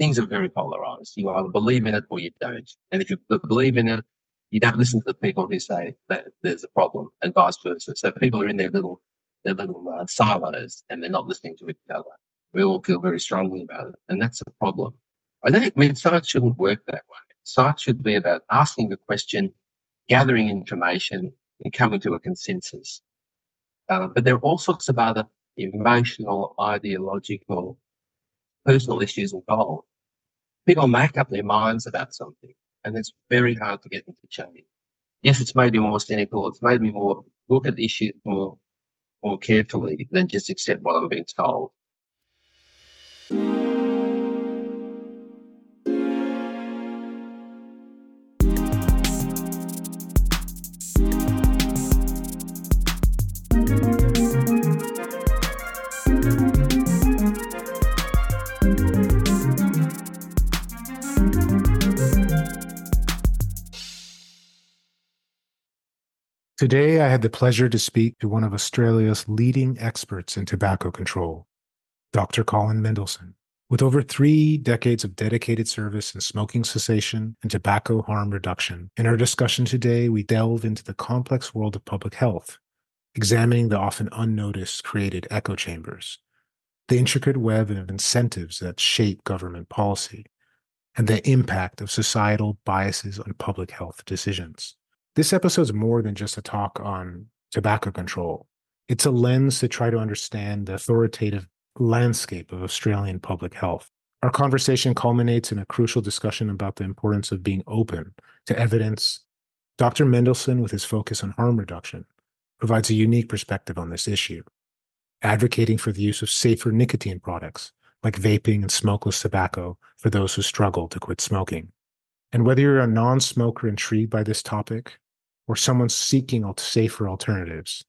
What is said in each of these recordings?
things are very polarized. You either believe in it or you don't. And if you believe in it, you don't listen to the people who say that there's a problem and vice versa. So people are in their little, their little uh, silos and they're not listening to each other. We all feel very strongly about it. And that's a problem. I don't I mean, science shouldn't work that way. Science should be about asking the question, gathering information and coming to a consensus. Uh, but there are all sorts of other emotional, ideological, personal issues involved. People make up their minds about something, and it's very hard to get them to change. Yes, it's made me more cynical. It's made me more look at issues more, more carefully than just accept what I'm being told. Today, I had the pleasure to speak to one of Australia's leading experts in tobacco control, Dr. Colin Mendelsohn. With over three decades of dedicated service in smoking cessation and tobacco harm reduction, in our discussion today, we delve into the complex world of public health, examining the often unnoticed created echo chambers, the intricate web of incentives that shape government policy, and the impact of societal biases on public health decisions. This episode is more than just a talk on tobacco control. It's a lens to try to understand the authoritative landscape of Australian public health. Our conversation culminates in a crucial discussion about the importance of being open to evidence. Dr. Mendelsohn, with his focus on harm reduction, provides a unique perspective on this issue, advocating for the use of safer nicotine products like vaping and smokeless tobacco for those who struggle to quit smoking. And whether you're a non smoker intrigued by this topic or someone seeking safer alternatives,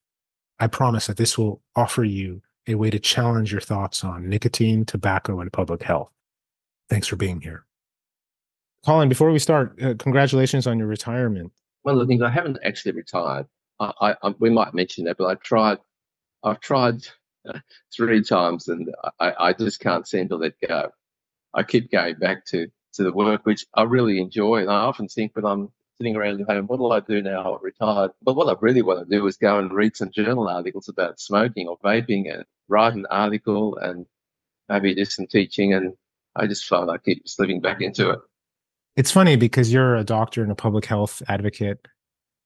I promise that this will offer you a way to challenge your thoughts on nicotine, tobacco, and public health. Thanks for being here. Colin, before we start, uh, congratulations on your retirement. One of the things I haven't actually retired. I, I, we might mention that, but I tried. I've tried uh, three times, and I, I just can't seem to let go. I keep going back to to the work, which I really enjoy. And I often think when I'm sitting around at home, what will I do now? I'm retired. But what I really want to do is go and read some journal articles about smoking or vaping and write an article and maybe do some teaching. And I just find I keep slipping back into it. It's funny because you're a doctor and a public health advocate.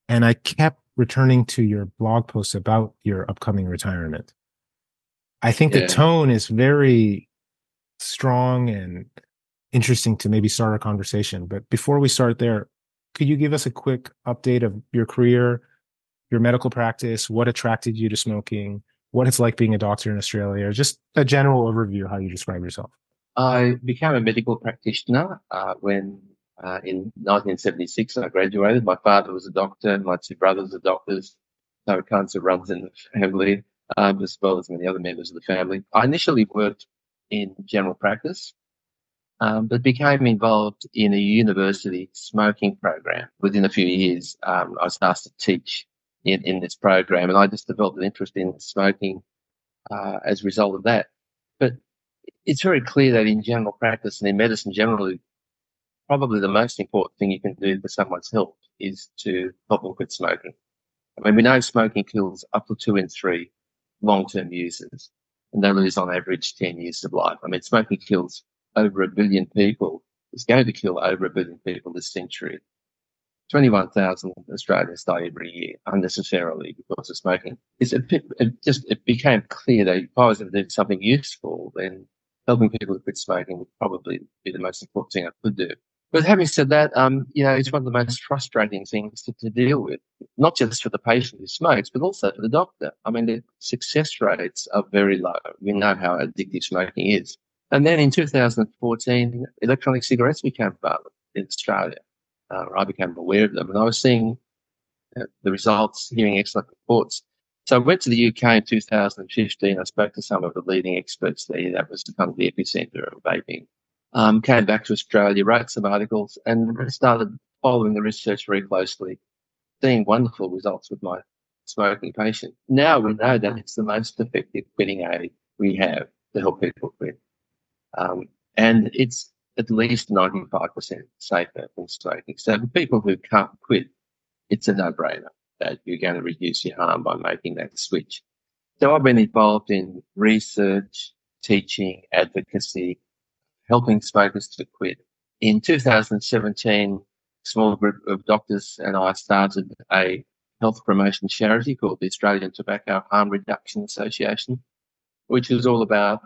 And I kept returning to your blog posts about your upcoming retirement. I think yeah. the tone is very strong and interesting to maybe start our conversation. But before we start there, could you give us a quick update of your career, your medical practice, what attracted you to smoking, what it's like being a doctor in Australia, or just a general overview of how you describe yourself? I became a medical practitioner uh, when uh, in 1976 I graduated. My father was a doctor, my two brothers are doctors, so of runs in the family, um, as well as many other members of the family. I initially worked in general practice um, but became involved in a university smoking program. Within a few years, um, I was asked to teach in, in this program, and I just developed an interest in smoking uh, as a result of that. But it's very clear that in general practice and in medicine generally, probably the most important thing you can do for someone's health is to help them quit smoking. I mean, we know smoking kills up to two in three long-term users, and they lose on average 10 years of life. I mean, smoking kills over a billion people. It's going to kill over a billion people this century. 21,000 Australians die every year unnecessarily because of smoking. It's a, it just it became clear that if I was going to do something useful, then helping people to quit smoking would probably be the most important thing I could do. But having said that, um, you know, it's one of the most frustrating things to, to, deal with, not just for the patient who smokes, but also for the doctor. I mean, the success rates are very low. We know how addictive smoking is. And then in 2014, electronic cigarettes became available in Australia. Uh, I became aware of them and I was seeing uh, the results, hearing excellent reports. So I went to the UK in 2015. I spoke to some of the leading experts there. That was kind of the epicenter of vaping. Um, came back to Australia, wrote some articles and started following the research very closely, seeing wonderful results with my smoking patient. Now we know that it's the most effective quitting aid we have to help people quit. Um, and it's at least 95% safer than smoking. So for people who can't quit, it's a no-brainer that you're going to reduce your harm by making that switch. So I've been involved in research, teaching, advocacy, helping smokers to quit. In 2017, a small group of doctors and I started a health promotion charity called the Australian Tobacco Harm Reduction Association, which is all about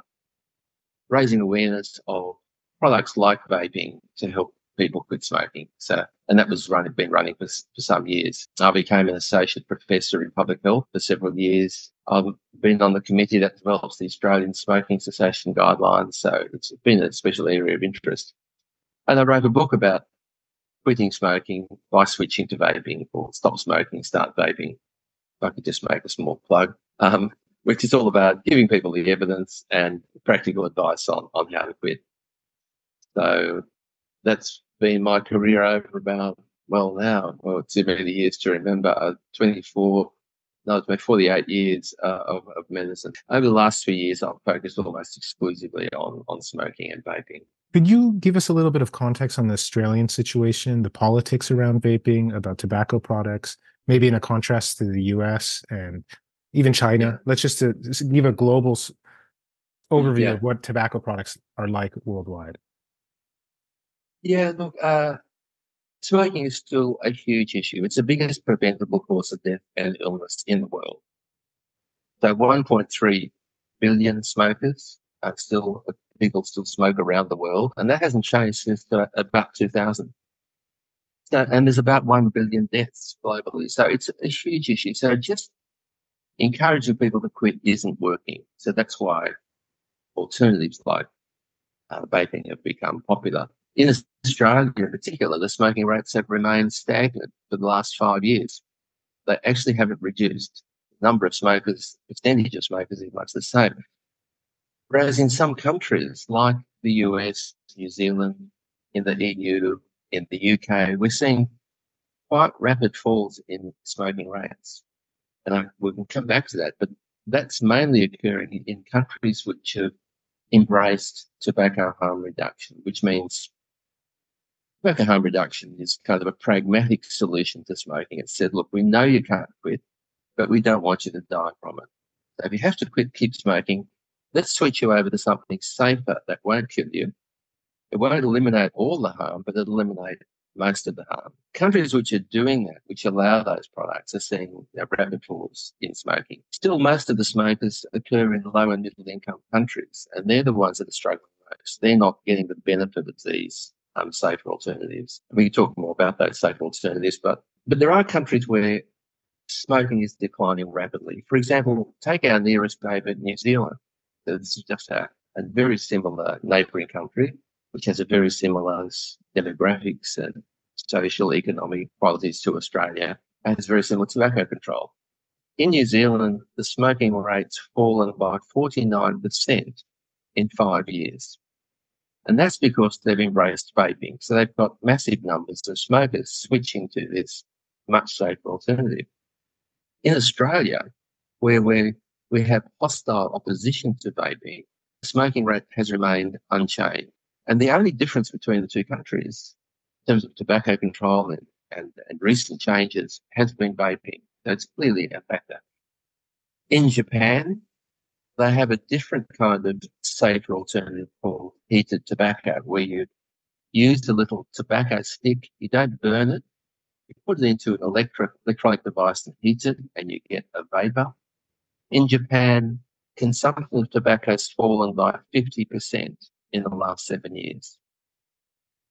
raising awareness of products like vaping to help people quit smoking. So, and that was running, been running for, for some years. I became an associate professor in public health for several years. I've been on the committee that develops the Australian Smoking Cessation guidelines. So it's been a special area of interest. And I wrote a book about quitting smoking by switching to vaping or stop smoking, start vaping. If I could just make a small plug. Um, which is all about giving people the evidence and practical advice on, on how to quit. So that's been my career over about, well, now, well, too many years to remember, uh, 24, no, it's been 48 years uh, of, of medicine. Over the last few years, I've focused almost exclusively on, on smoking and vaping. Could you give us a little bit of context on the Australian situation, the politics around vaping, about tobacco products, maybe in a contrast to the US and even China. Yeah. Let's just, uh, just, give a global overview yeah. of what tobacco products are like worldwide. Yeah, look, uh, smoking is still a huge issue. It's the biggest preventable cause of death and illness in the world. So 1.3 billion smokers are still people still smoke around the world, and that hasn't changed since uh, about 2000. So, and there's about 1 billion deaths globally. So it's a huge issue. So just encouraging people to quit isn't working. So that's why alternatives like uh, vaping have become popular. In Australia, in particular, the smoking rates have remained stagnant for the last five years. They actually haven't reduced. The number of smokers, percentage of smokers is much the same. Whereas in some countries like the US, New Zealand, in the EU, in the UK, we're seeing quite rapid falls in smoking rates and I, we can come back to that, but that's mainly occurring in countries which have embraced tobacco harm reduction, which means tobacco harm reduction is kind of a pragmatic solution to smoking. It said, look, we know you can't quit, but we don't want you to die from it. So if you have to quit, keep smoking, let's switch you over to something safer that won't kill you. It won't eliminate all the harm, but it'll eliminate most of the harm. Countries which are doing that, which allow those products, are seeing rapid falls in smoking. Still, most of the smokers occur in low and middle income countries, and they're the ones that are struggling most. They're not getting the benefit of these um, safer alternatives. We can talk more about those safer alternatives, but but there are countries where smoking is declining rapidly. For example, take our nearest neighbour, New Zealand. This is just a, a very similar neighbouring country which has a very similar demographics and social economic qualities to Australia, and has very similar to tobacco control. In New Zealand, the smoking rate's fallen by 49% in five years. And that's because they've embraced vaping. So they've got massive numbers of smokers switching to this much safer alternative. In Australia, where we we have hostile opposition to vaping, the smoking rate has remained unchanged. And the only difference between the two countries in terms of tobacco control and, and, and recent changes has been vaping. So it's clearly a factor. In Japan, they have a different kind of safer alternative called heated tobacco, where you use a little tobacco stick, you don't burn it, you put it into an electric, electronic device that heats it, and you get a vapor. In Japan, consumption of tobacco has fallen by 50% in the last seven years.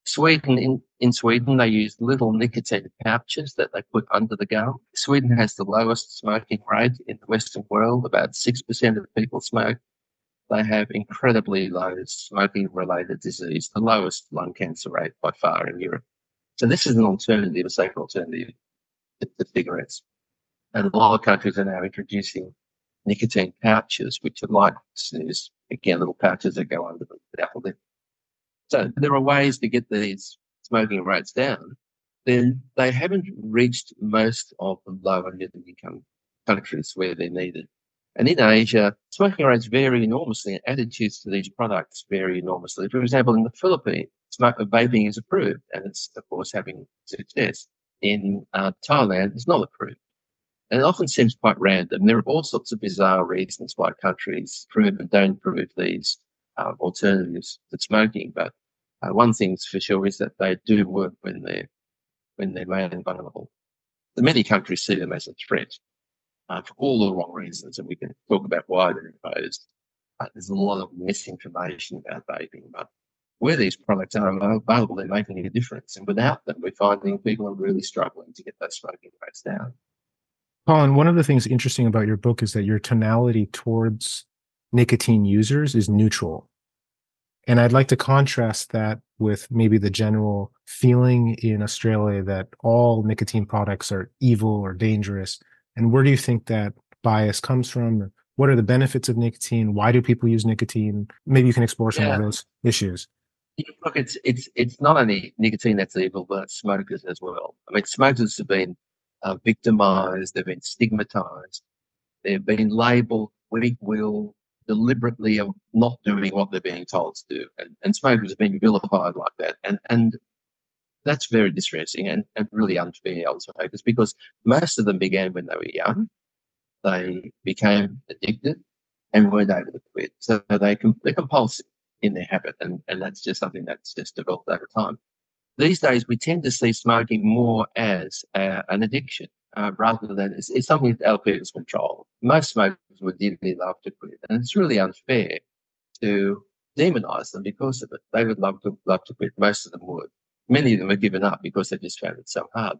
Sweden, in, in Sweden, they use little nicotine pouches that they put under the gum. Sweden has the lowest smoking rate in the Western world. About 6% of people smoke. They have incredibly low smoking related disease, the lowest lung cancer rate by far in Europe. So this is an alternative, a safer alternative to, to cigarettes. And a lot of countries are now introducing nicotine pouches, which are like again, little pouches that go under the apple lip. So there are ways to get these smoking rates down. Then they haven't reached most of the low and middle income countries where they're needed. And in Asia, smoking rates vary enormously and attitudes to these products vary enormously. For example, in the Philippines, smoke, vaping is approved and it's, of course, having success. In uh, Thailand, it's not approved. And it often seems quite random. There are all sorts of bizarre reasons why countries prove and don't prove these uh, alternatives to smoking. But uh, one thing's for sure is that they do work when they're when they're made available. The many countries see them as a threat uh, for all the wrong reasons, and we can talk about why they're imposed. There's a lot of misinformation about vaping, but where these products are available, they're making a difference. And without them, we're finding people are really struggling to get those smoking rates down. Colin, one of the things interesting about your book is that your tonality towards nicotine users is neutral. And I'd like to contrast that with maybe the general feeling in Australia that all nicotine products are evil or dangerous. And where do you think that bias comes from? What are the benefits of nicotine? Why do people use nicotine? Maybe you can explore some yeah. of those issues. Look, it's it's it's not only nicotine that's evil, but smokers as well. I mean, smokers have been uh, victimized, they've been stigmatized, they've been labeled weak-willed, deliberately of not doing what they're being told to do. And, and smokers have been vilified like that. And, and that's very distressing and, and really unfair smokers because most of them began when they were young. They became addicted and weren't able to quit. So they, they're compulsive in their habit. And, and that's just something that's just developed over time. These days, we tend to see smoking more as uh, an addiction uh, rather than it's, it's something that our people's control. Most smokers would dearly love to quit, and it's really unfair to demonize them because of it. They would love to love to quit. Most of them would. Many of them have given up because they just found it so hard.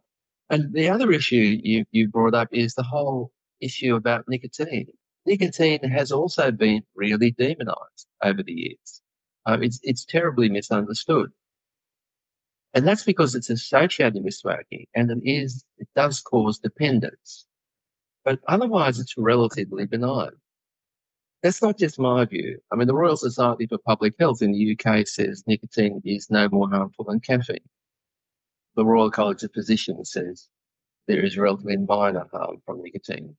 And the other issue you, you brought up is the whole issue about nicotine. Nicotine has also been really demonized over the years. Uh, it's, it's terribly misunderstood. And that's because it's associated with smoking and it is, it does cause dependence. But otherwise, it's relatively benign. That's not just my view. I mean, the Royal Society for Public Health in the UK says nicotine is no more harmful than caffeine. The Royal College of Physicians says there is relatively minor harm from nicotine.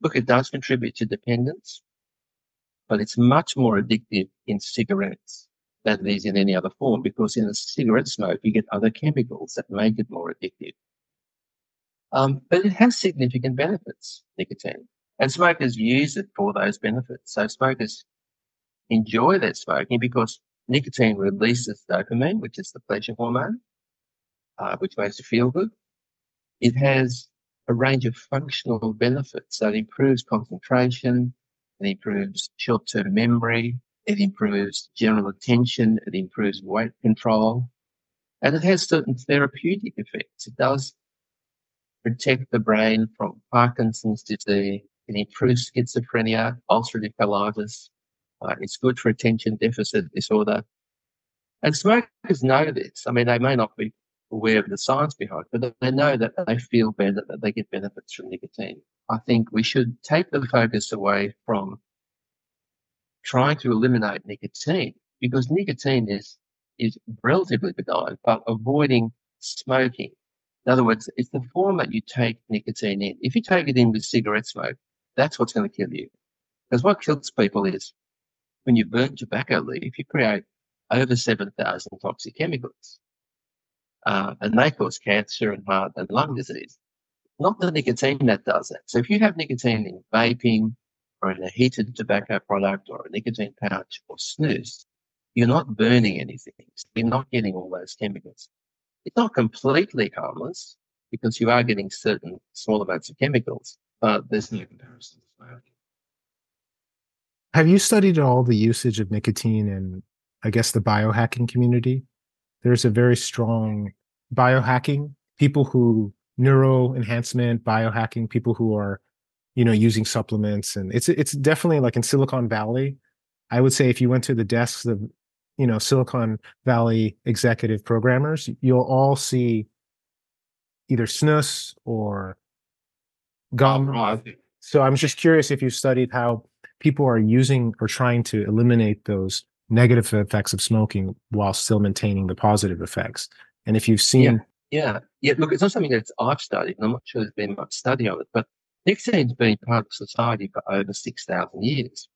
Look, it does contribute to dependence, but it's much more addictive in cigarettes than it is in any other form because in a cigarette smoke, you get other chemicals that make it more addictive. Um, but it has significant benefits, nicotine, and smokers use it for those benefits. So smokers enjoy their smoking because nicotine releases dopamine, which is the pleasure hormone, uh, which makes you feel good. It has a range of functional benefits. So it improves concentration, it improves short-term memory, it improves general attention, it improves weight control, and it has certain therapeutic effects. It does protect the brain from Parkinson's disease. It improves schizophrenia, ulcerative colitis. Uh, it's good for attention deficit disorder. And smokers know this. I mean, they may not be aware of the science behind it, but they know that they feel better, that they get benefits from nicotine. I think we should take the focus away from trying to eliminate nicotine because nicotine is, is relatively benign, but avoiding smoking in other words, it's the form that you take nicotine in. If you take it in with cigarette smoke, that's what's going to kill you. Because what kills people is when you burn tobacco leaf, you create over 7,000 toxic chemicals. Uh, and they cause cancer and heart and lung disease. Not the nicotine that does that. So if you have nicotine in vaping or in a heated tobacco product or a nicotine pouch or snus, you're not burning anything. You're not getting all those chemicals. It's not completely harmless because you are getting certain small amounts of chemicals, but there's no comparison. Have you studied all the usage of nicotine in, I guess, the biohacking community? There's a very strong biohacking, people who neuro enhancement, biohacking, people who are, you know, using supplements. And it's it's definitely like in Silicon Valley. I would say if you went to the desks of you know Silicon Valley executive programmers, you'll all see either snus or gum. Oh, so I'm just curious if you studied how people are using or trying to eliminate those negative effects of smoking while still maintaining the positive effects. And if you've seen yeah, yeah, yeah. look, it's not something that I've studied, and I'm not sure there's been much study of it, but Nicotine's been part of society for over 6,000 years.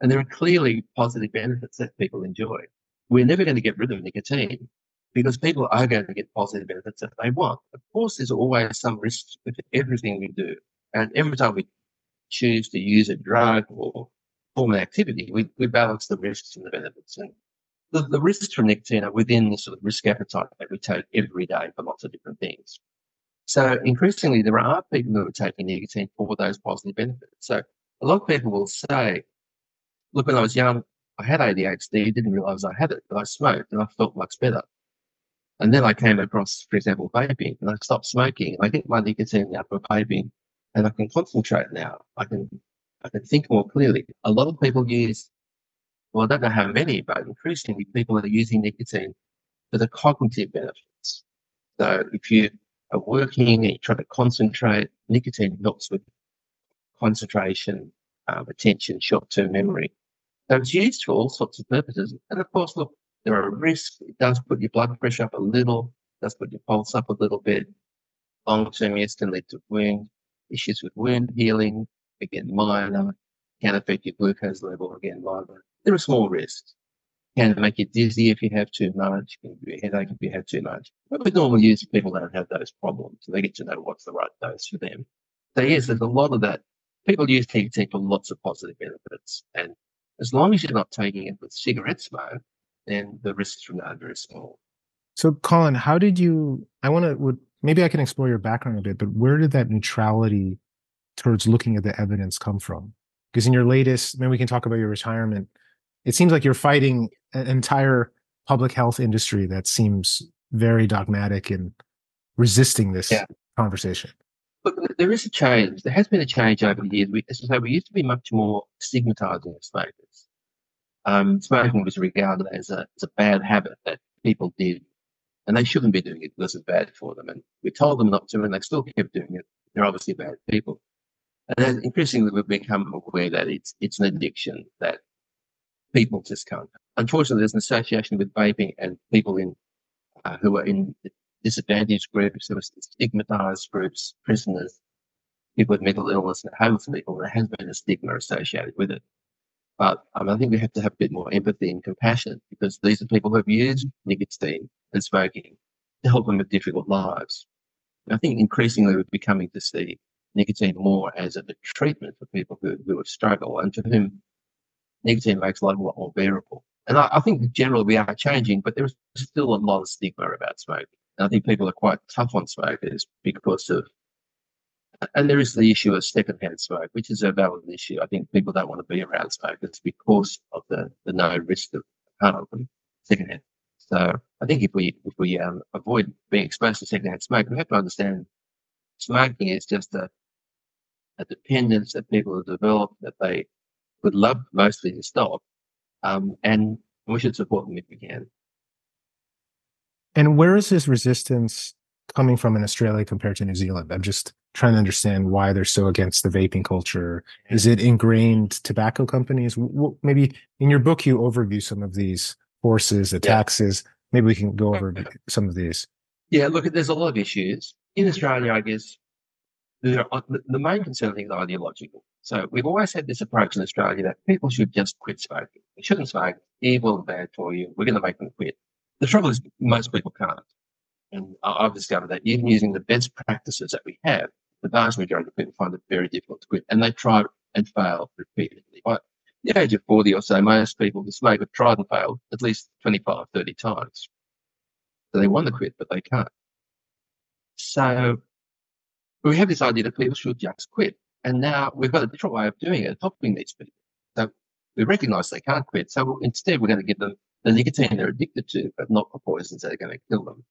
And there are clearly positive benefits that people enjoy. We're never going to get rid of nicotine because people are going to get positive benefits that they want. Of course, there's always some risk with everything we do. And every time we choose to use a drug or form an activity, we, we balance the risks and the benefits. And the, the risks from nicotine are within the sort of risk appetite that we take every day for lots of different things. So increasingly, there are people who are taking nicotine for those positive benefits. So a lot of people will say, look, when I was young, I had ADHD, didn't realize I had it, but I smoked and I felt much better. And then I came across, for example, vaping and I stopped smoking. I get my nicotine out of vaping and I can concentrate now. I can, I can think more clearly. A lot of people use, well, I don't know how many, but increasingly people are using nicotine for the cognitive benefits. So if you are working and you try to concentrate, nicotine helps with concentration, um, attention, short-term memory. So it's used for all sorts of purposes. And of course, look, there are risks. It does put your blood pressure up a little, does put your pulse up a little bit. Long-term use can lead to wound issues with wound healing, again, minor, can affect your glucose level, again, minor. There are small risks can make you dizzy if you have too much, can give you a headache if you have too much. But with normal use, people don't have those problems. They get to know what's the right dose for them. So yes, there's a lot of that. People use nicotine for lots of positive benefits. And as long as you're not taking it with cigarette smoke, then the risks from that are very small. So Colin, how did you, I want to, would maybe I can explore your background a bit, but where did that neutrality towards looking at the evidence come from? Because in your latest, maybe we can talk about your retirement it seems like you're fighting entire public health industry that seems very dogmatic in resisting this yeah. conversation. Look, there is a change. There has been a change over the years. We, as I say, we used to be much more stigmatizing of smokers. Um, smoking was regarded as a, as a bad habit that people did, and they shouldn't be doing it because it's bad for them. And we told them not to, and they still kept doing it. They're obviously bad people. And then increasingly, we've become aware that it's it's an addiction that people just can't. Unfortunately, there's an association with vaping and people in uh, who are in disadvantaged groups, who are stigmatized groups, prisoners, people with mental illness, and homeless people. There has been a stigma associated with it. But um, I think we have to have a bit more empathy and compassion because these are people who have used nicotine and smoking to help them with difficult lives. And I think increasingly we're becoming to see nicotine more as a treatment for people who, who have struggled and to whom makes a lot more bearable. And I, I think generally we are changing, but there's still a lot of stigma about smoking. And I think people are quite tough on smokers because of, and there is the issue of secondhand smoke, which is a valid issue. I think people don't want to be around smokers because of the, the no risk of harm secondhand. So I think if we if we um, avoid being exposed to secondhand smoke, we have to understand smoking is just a a dependence that people have developed that they would love mostly to stop. Um, and we should support them if we can. And where is this resistance coming from in Australia compared to New Zealand? I'm just trying to understand why they're so against the vaping culture. Is it ingrained tobacco companies? Maybe in your book, you overview some of these forces, the taxes. Yeah. Maybe we can go over some of these. Yeah, look, there's a lot of issues. In Australia, I guess, are, the main concern is ideological. So we've always had this approach in Australia that people should just quit smoking. They shouldn't smoke. Evil and bad for you. We're going to make them quit. The trouble is most people can't. And I've discovered that even using the best practices that we have, the vast majority of people find it very difficult to quit. And they try and fail repeatedly. By the age of 40 or so, most people who smoke have tried and failed at least 25, 30 times. So they want to quit, but they can't. So we have this idea that people should just quit. And now we've got a different way of doing it, helping these people. So we recognize they can't quit. So instead, we're going to give them the nicotine they're addicted to, but not the poisons that are going to kill them.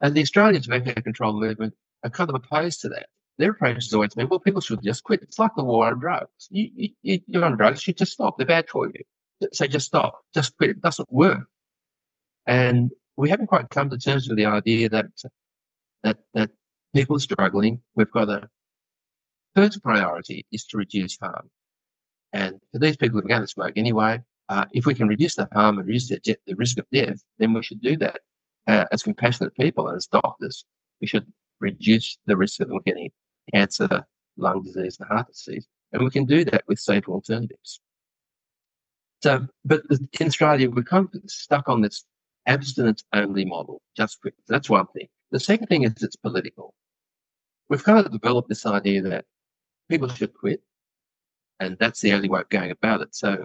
And the Australian tobacco control movement are kind of opposed to that. Their approach has always been, well, people should just quit. It's like the war on drugs. You, you, you're on drugs, you just stop. They're bad for you. So just stop, just quit. It doesn't work. And we haven't quite come to terms with the idea that that that people are struggling. We've got a first priority is to reduce harm. And for these people who going to smoke anyway, uh, if we can reduce the harm and reduce the, the risk of death, then we should do that. Uh, as compassionate people, as doctors, we should reduce the risk of them getting cancer, lung disease and heart disease. And we can do that with safer alternatives. So, but in Australia, we're kind of stuck on this abstinence only model, just quit. That's one thing. The second thing is it's political. We've kind of developed this idea that people should quit, and that's the only way of going about it. So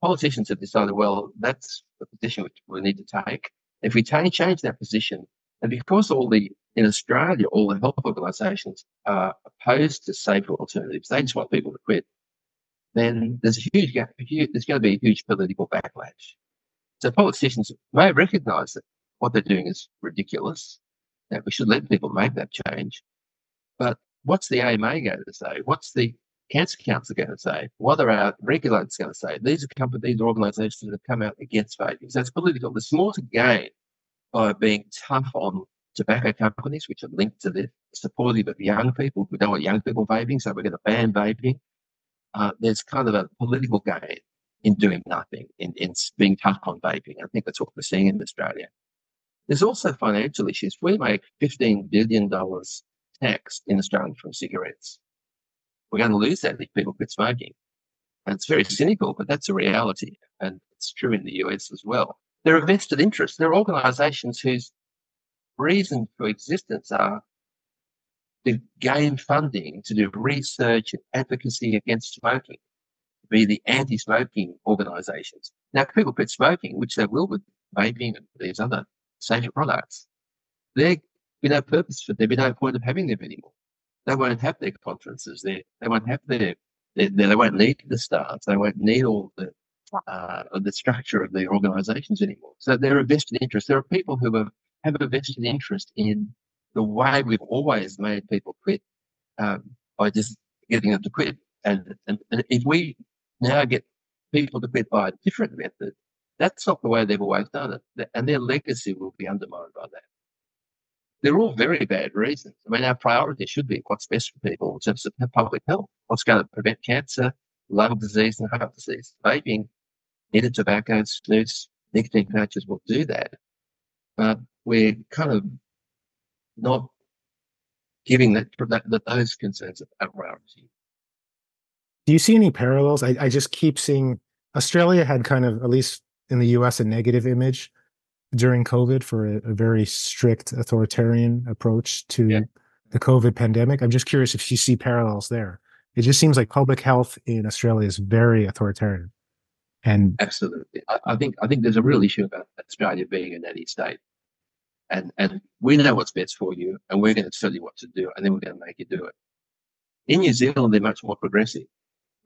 politicians have decided, well, that's the position which we need to take. If we change, that position, and because all the in Australia, all the health organisations are opposed to safer alternatives, they just want people to quit. Then there's a huge gap. There's going to be a huge political backlash. So politicians may recognise that what they're doing is ridiculous, that we should let people make that change. But what's the AMA going to say? What's the Cancer Council going to say? What are our regulators going to say? These are companies, these organisations that have come out against vaping. So it's political. There's to gain by being tough on tobacco companies, which are linked to the supportive of young people. We don't want young people vaping, so we're going to ban vaping. Uh, there's kind of a political gain in doing nothing, in, in being tough on vaping. I think that's what we're seeing in Australia. There's also financial issues. We make $15 billion tax in Australia from cigarettes. We're going to lose that if people quit smoking. And it's very cynical, but that's a reality. And it's true in the US as well. There are vested interests. There are organizations whose reason for existence are to gain funding to do research and advocacy against smoking, to be the anti-smoking organizations. Now, if people quit smoking, which they will with vaping and these other safer products, there be no purpose for there be no point of having them anymore. They won't have their conferences there. They won't have their, their they won't need the staff. They won't need all the uh, the structure of the organisations anymore. So they're a vested interest. There are people who have, have a vested interest in the way we've always made people quit um, by just getting them to quit. And, and, and if we now get people to quit by a different method, that's not the way they've always done it. And their legacy will be undermined by that. They're all very bad reasons. I mean, our priority should be what's best for people in terms of public health, what's going to prevent cancer, lung disease, and heart disease. Vaping, heated tobacco, snus, nicotine patches will do that. But we're kind of not giving that, that, that those concerns a priority. Do you see any parallels? I, I just keep seeing Australia had kind of, at least in the US, a negative image during COVID for a, a very strict authoritarian approach to yeah. the COVID pandemic. I'm just curious if you see parallels there. It just seems like public health in Australia is very authoritarian. And absolutely, I, I think I think there's a real issue about Australia being a nanny state, and and we know what's best for you, and we're going to tell you what to do, and then we're going to make you do it. In New Zealand, they're much more progressive.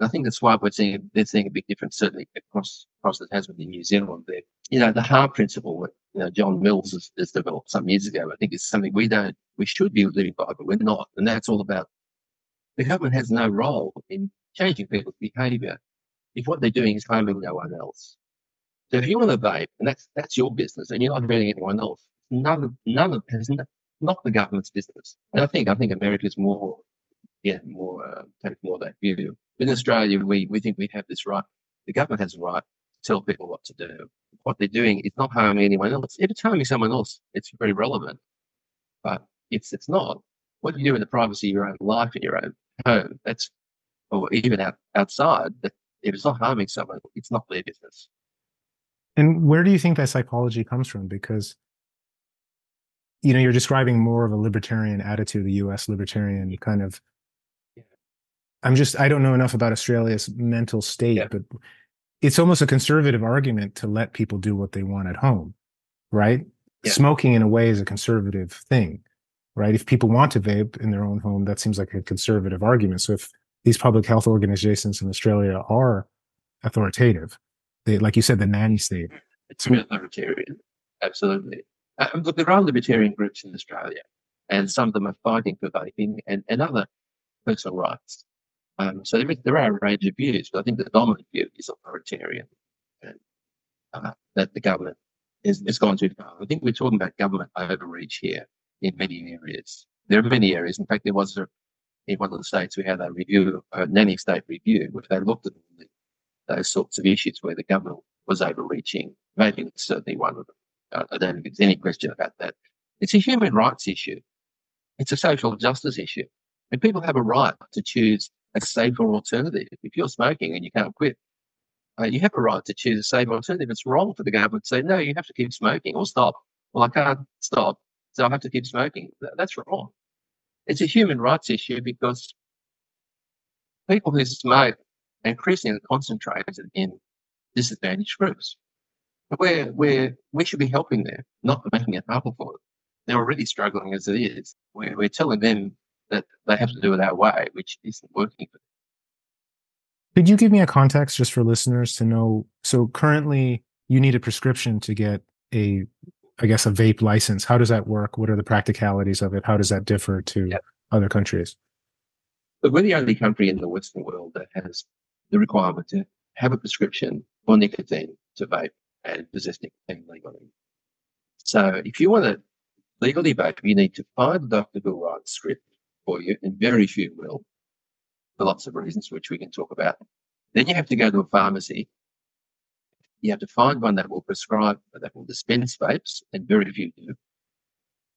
I think that's why we're seeing they're seeing a big difference certainly across across the Tasman in New Zealand. There, you know, the harm principle that you know John Mills has, has, developed some years ago. I think is something we don't we should be living by, but we're not. And that's all about the government has no role in changing people's behaviour if what they're doing is harming no one else. So if you want to vape, and that's that's your business, and you're not hurting anyone else, none of none of it's not the government's business. And I think I think America's more yeah more uh, take more that view. In Australia, we, we think we have this right. The government has a right to tell people what to do. What they're doing is not harming anyone else. If it's harming someone else, it's very relevant. But it's it's not. What you do in the privacy of your own life in your own home, that's or even out, outside, that if it's not harming someone, it's not their business. And where do you think that psychology comes from? Because you know, you're describing more of a libertarian attitude, the US libertarian kind of I'm just I don't know enough about Australia's mental state, yeah. but it's almost a conservative argument to let people do what they want at home, right? Yeah. Smoking in a way is a conservative thing, right? If people want to vape in their own home, that seems like a conservative argument. So if these public health organizations in Australia are authoritative, they, like you said, the nanny state. It's authoritarian, absolutely. Uh, look, there are libertarian groups in Australia, and some of them are fighting for vaping and, and other personal rights. Um, so there, are a range of views, but I think the dominant view is authoritarian, and uh, that the government is, is gone too far. I think we're talking about government overreach here in many areas. There are many areas. In fact, there was a, in one of the states we had a review, a nanny state review, which they looked at those sorts of issues where the government was overreaching. Maybe it's certainly one of them. I don't think there's any question about that. It's a human rights issue. It's a social justice issue And people have a right to choose a safer alternative. If you're smoking and you can't quit, uh, you have a right to choose a safer alternative. It's wrong for the government to say, no, you have to keep smoking or stop. Well, I can't stop, so I have to keep smoking. That's wrong. It's a human rights issue because people who smoke are increasingly concentrated in disadvantaged groups. Where, where we should be helping them, not making it harder for them. They're already struggling as it is. We're, we're telling them that they have to do it our way, which isn't working for them. Could you give me a context just for listeners to know? So currently, you need a prescription to get a, I guess, a vape license. How does that work? What are the practicalities of it? How does that differ to other countries? But we're the only country in the Western world that has the requirement to have a prescription for nicotine to vape and possess nicotine legally. So if you want to legally vape, you need to find a doctor who will write a script for you, and very few will, for lots of reasons, which we can talk about. Then you have to go to a pharmacy. You have to find one that will prescribe, that will dispense vapes, and very few do.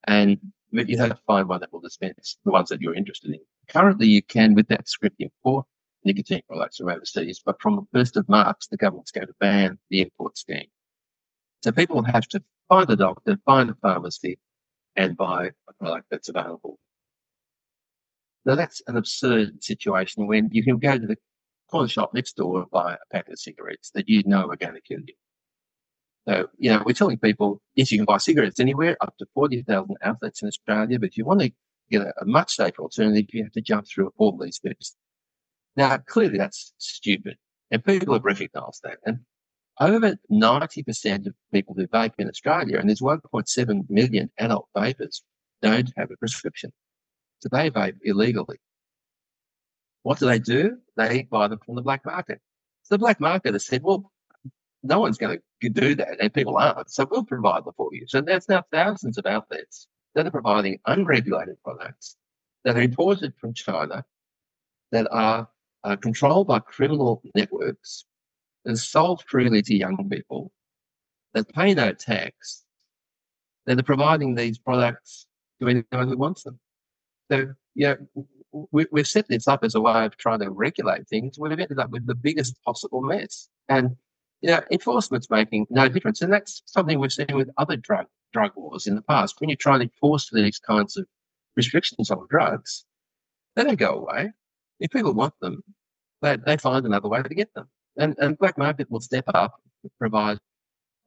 And you have to find one that will dispense the ones that you're interested in. Currently, you can, with that script, import nicotine products from overseas, but from the 1st of March, the government's going to ban the import scheme. So people have to find a doctor, find a pharmacy, and buy a product that's available. Now that's an absurd situation when you can go to the corner shop next door and buy a pack of cigarettes that you know are going to kill you. So, you know, we're telling people, yes, you can buy cigarettes anywhere, up to 40,000 outlets in Australia, but if you want to get a, a much safer alternative, you have to jump through all these hoops. Now, clearly that's stupid, and people have recognised that. And over 90% of people who vape in Australia, and there's 1.7 million adult vapers, don't have a prescription. They vape illegally. What do they do? They buy them from the black market. So the black market has said, well, no one's going to do that, and people aren't. So we'll provide them for you. So there's now thousands of outlets that are providing unregulated products that are imported from China that are uh, controlled by criminal networks and sold freely to young people that pay no tax, that are providing these products to anyone who wants them. So, you know, we, we've set this up as a way of trying to regulate things. We've ended up with the biggest possible mess. And, you know, enforcement's making no difference. And that's something we've seen with other drug, drug laws in the past. When you try to enforce these kinds of restrictions on drugs, they don't go away. If people want them, they, they find another way to get them. And, and black market will step up, provide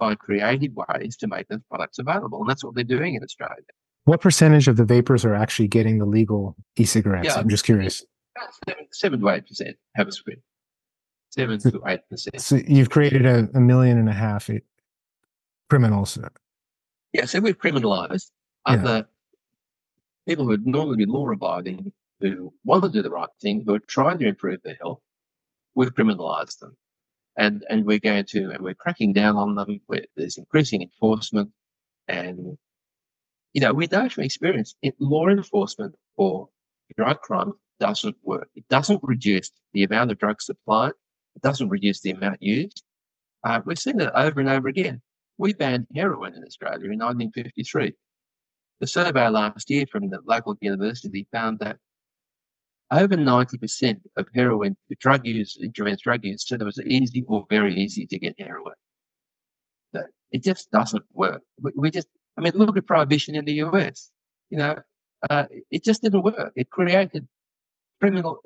find creative ways to make those products available. And that's what they're doing in Australia. What percentage of the vapers are actually getting the legal e-cigarettes? Yeah, I'm just curious. Seven, seven to eight percent have a script. Seven to eight percent. So you've created a, a million and a half criminals. Yeah, so we've criminalised other yeah. people who would normally be law abiding, who want to do the right thing, who are trying to improve their health, we've criminalised them. And, and we're going to, and we're cracking down on them. Where there's increasing enforcement. And, you know, we know from experience, it, law enforcement for drug crime doesn't work. It doesn't reduce the amount of drugs supplied. It doesn't reduce the amount used. Uh, we've seen it over and over again. We banned heroin in Australia in 1953. The survey last year from the local university found that over 90% of heroin drug use, intravenous drug use, said it was easy or very easy to get heroin. It just doesn't work. We, we, just, I mean, look at prohibition in the US. You know, uh, it just didn't work. It created criminal,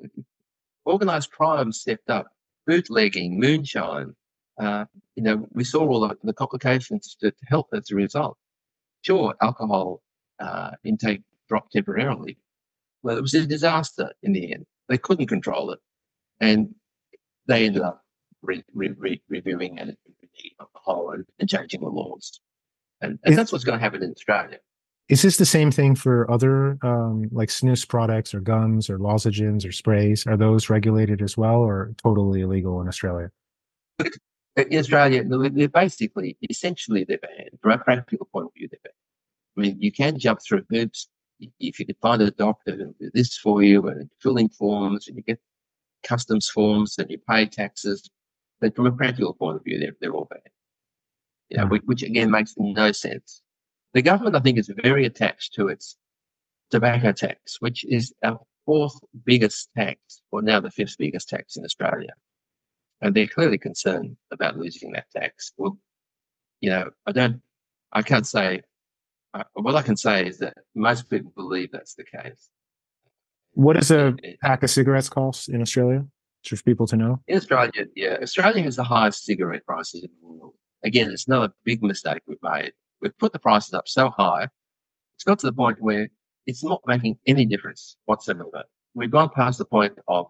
organized crime stepped up, bootlegging, moonshine. Uh, you know, we saw all the, the complications to, health as a result. Sure, alcohol uh, intake dropped temporarily, well, it was a disaster in the end. They couldn't control it. And they ended up re- re- re- reviewing and, and changing the laws. And, and that's what's going to happen in Australia. Is this the same thing for other um, like snus products or gums or lozenges or sprays? Are those regulated as well or totally illegal in Australia? In Australia, they're basically, essentially, they're banned. From a practical point of view, they're banned. I mean, you can jump through hoops if you can find a doctor who do this for you and filling forms and you get customs forms and you pay taxes. But from a practical point of view, they're, they're all bad. You know, which, which again makes no sense. The government, I think, is very attached to its tobacco tax, which is our fourth biggest tax, or now the fifth biggest tax in Australia. And they're clearly concerned about losing that tax. Well, you know, I don't, I can't say, uh, what I can say is that most people believe that's the case. What does a pack of cigarettes cost in Australia? Just for people to know. In Australia, yeah, Australia has the highest cigarette prices in the world. Again, it's another big mistake we've made. We've put the prices up so high, it's got to the point where it's not making any difference whatsoever. We've gone past the point of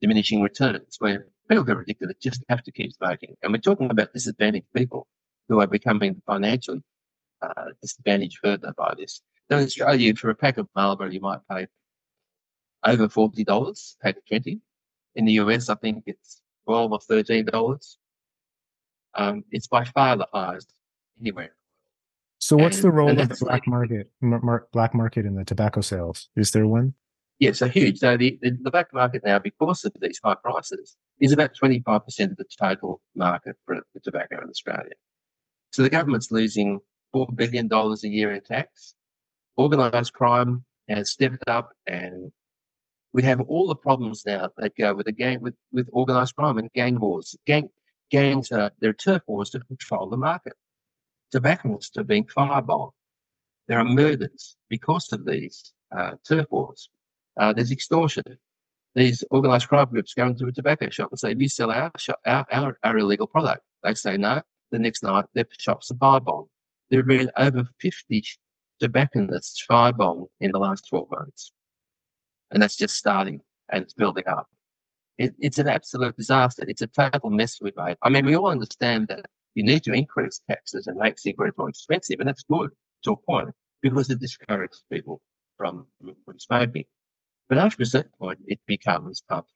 diminishing returns where people get addicted ridiculous just have to keep smoking. And we're talking about disadvantaged people who are becoming financially uh, disadvantaged further by this. So in Australia, for a pack of Marlboro, you might pay over $40, pack of 20. In the US, I think it's 12 or $13. Um, it's by far the highest anywhere. So, what's and, the role of the black like, market, mar- black market in the tobacco sales? Is there one? Yeah, so huge. So the, the, the black market now, because of these high prices, is about 25% of the total market for, for tobacco in Australia. So the government's losing $4 billion a year in tax. Organised crime has stepped up and we have all the problems now that go with the gang, with, with organised crime and gang wars. Gang, gangs are, they're turf wars to control the market. Tobacconists are being firebombed. There are murders because of these uh, turf wars. Uh, there's extortion. These organised crime groups go into a tobacco shop and say, "You sell our, shop, our, our, our illegal product." They say no. The next night, their shops are firebombed. There have been over 50 tobacconists firebombed in the last 12 months. And that's just starting and it's building up. It, it's an absolute disaster. It's a total mess we've made. I mean, we all understand that you need to increase taxes and make cigarettes more expensive, and that's good to a point because it discourages people from, from smoking. But after a certain point, it becomes harmful.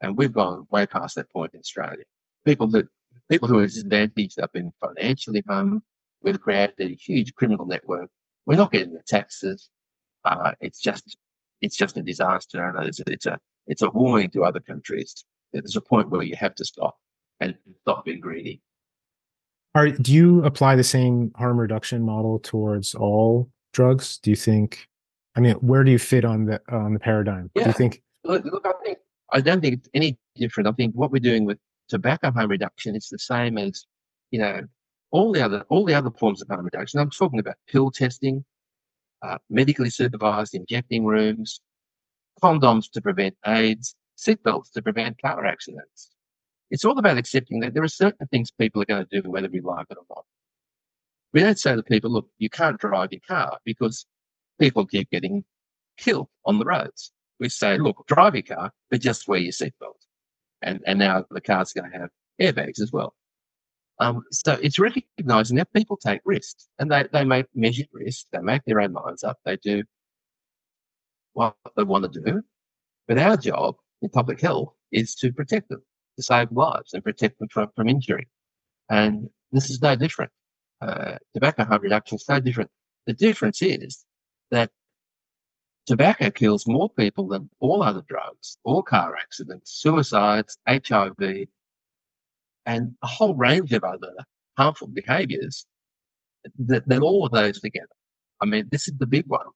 And we've gone way past that point in Australia. People that people who are disadvantaged have been financially harmed. We've created a huge criminal network. We're not getting the taxes. Uh, it's just it's just a disaster, and it's, it's a it's a warning to other countries. There's a point where you have to stop and stop being greedy. Are, do you apply the same harm reduction model towards all drugs? Do you think? I mean, where do you fit on the on the paradigm? Yeah. Do you think? Look, look, I think I don't think it's any different. I think what we're doing with tobacco harm reduction is the same as, you know, all the other all the other forms of harm reduction. I'm talking about pill testing, uh, medically supervised injecting rooms, condoms to prevent AIDS, seatbelts to prevent car accidents. It's all about accepting that there are certain things people are going to do whether we like it or not. We don't say to people, look, you can't drive your car because people keep getting killed on the roads. We say, look, drive your car, but just wear your seatbelt. And, and now the car's going to have airbags as well. Um, so it's recognizing that people take risks and they, they make measured risks. They make their own minds up. They do what they want to do. But our job in public health is to protect them to save lives and protect them from, from injury. And this is no different. Uh, tobacco harm reduction is no different. The difference is that tobacco kills more people than all other drugs, all car accidents, suicides, HIV, and a whole range of other harmful behaviors that all of those together. I mean, this is the big one.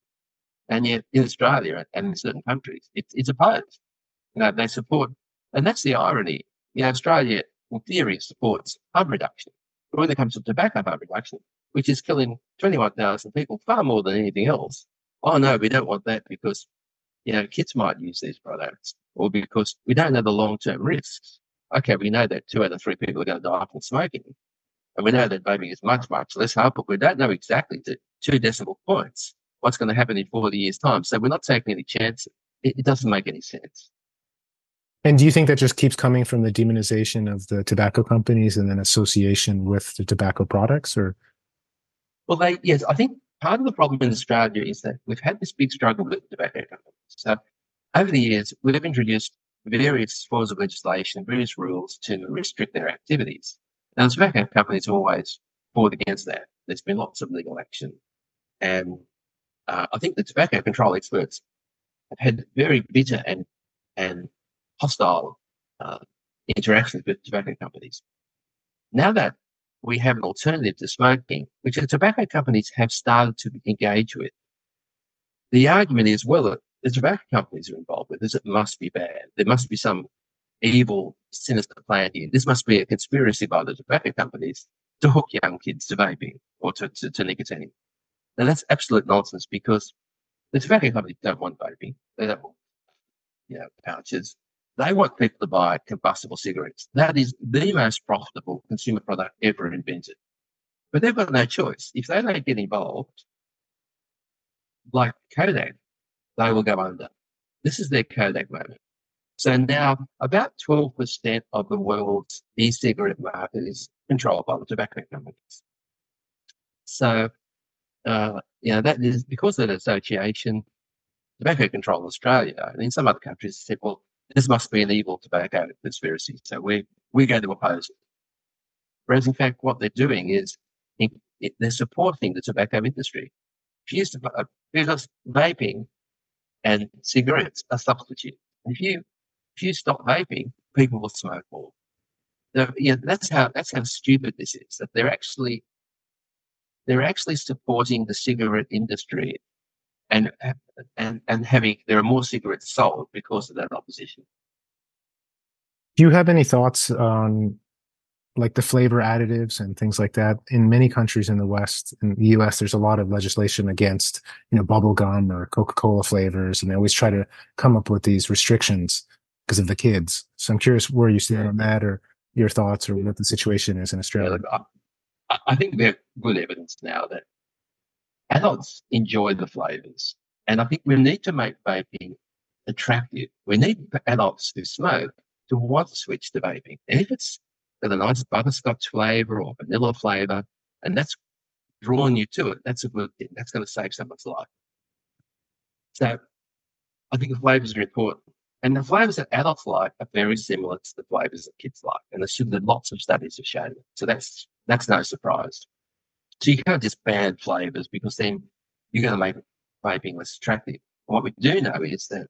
And yet in Australia and in certain countries, it's, it's opposed. You know, they support, and that's the irony you know, Australia, in theory, supports harm reduction. But when it comes to tobacco harm reduction, which is killing 21,000 people far more than anything else, oh no, we don't want that because, you know, kids might use these products or because we don't know the long-term risks. Okay, we know that two out of three people are going to die from smoking. And we know that vaping is much, much less harmful. We don't know exactly to two decimal points what's going to happen in 40 years' time. So we're not taking any chances. It, it doesn't make any sense. And do you think that just keeps coming from the demonization of the tobacco companies and then association with the tobacco products or? Well, they, yes, I think part of the problem in Australia is that we've had this big struggle with tobacco companies. So over the years, we've introduced various forms of legislation, various rules to restrict their activities. Now, the tobacco companies always fought against that. There's been lots of legal action. And uh, I think the tobacco control experts have had very bitter and, and hostile uh, interactions with tobacco companies. Now that we have an alternative to smoking, which the tobacco companies have started to engage with, the argument is, well, the tobacco companies are involved with this, it must be bad. There must be some evil, sinister plan here. This must be a conspiracy by the tobacco companies to hook young kids to vaping or to, to, to nicotine. Now that's absolute nonsense because the tobacco companies don't want vaping. They don't want, you know, pouches. They want people to buy combustible cigarettes. That is the most profitable consumer product ever invented. But they've got no choice. If they don't get involved, like Kodak, they will go under. This is their Kodak moment. So now about 12% of the world's e-cigarette market is controlled by the tobacco companies. So, uh, you know, that is because of that association, Tobacco Control Australia and in some other countries said, well, this must be an evil tobacco conspiracy. So we, we're going to oppose it. Whereas in fact, what they're doing is in, it, they're supporting the tobacco industry. If you used to, uh, because vaping and cigarettes are substitute. If you if you stop vaping, people will smoke more. So, yeah, that's how that's how stupid this is. That they're actually they're actually supporting the cigarette industry, and and and having there are more cigarettes sold because of that opposition. Do you have any thoughts on like the flavor additives and things like that? In many countries in the west in the us there's a lot of legislation against you know bubble gum or coca-cola flavors and they always try to come up with these restrictions because of the kids. So i'm curious where you stand on that or your thoughts or what the situation is in australia. Yeah, look, I, think we have good evidence now that adults enjoy the flavors and i think we need to make vaping attractive we need adults who smoke to want to switch to vaping and if it's with a nice butterscotch flavor or vanilla flavor, and that's drawing you to it. That's a good thing. That's going to save someone's life. So I think the flavors are important. And the flavors that adults like are very similar to the flavors that kids like. And there's lots of studies have shown it. So that's that's no surprise. So you can't just ban flavors because then you're going to make vaping less attractive. what we do know is that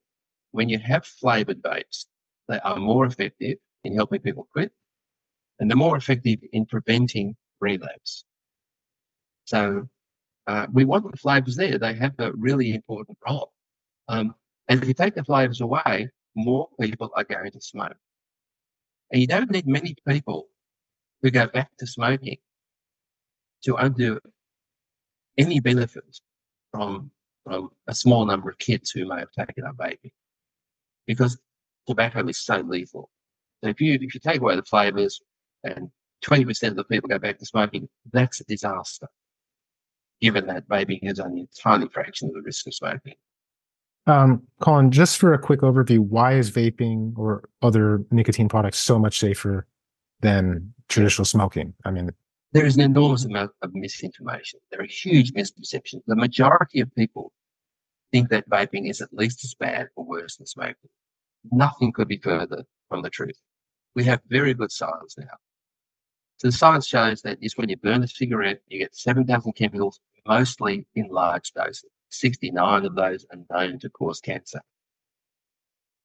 when you have flavored vapes, they are more effective in helping people quit and they're more effective in preventing relapse. So uh, we want the flavors there. They have a really important role. Um, and if you take the flavors away, more people are going to smoke. And you don't need many people who go back to smoking to undo any benefit from, from a small number of kids who may have taken up vaping because tobacco is so lethal. So if you if you take away the flavors, and 20% of the people go back to smoking, that's a disaster, given that vaping has only a tiny fraction of the risk of smoking. Um, Colin, just for a quick overview, why is vaping or other nicotine products so much safer than traditional smoking? I mean, there is an enormous amount of misinformation. There are huge misconceptions. The majority of people think that vaping is at least as bad or worse than smoking. Nothing could be further from the truth. We have very good science now. So the science shows that is when you burn a cigarette, you get 7,000 chemicals, mostly in large doses. 69 of those are known to cause cancer.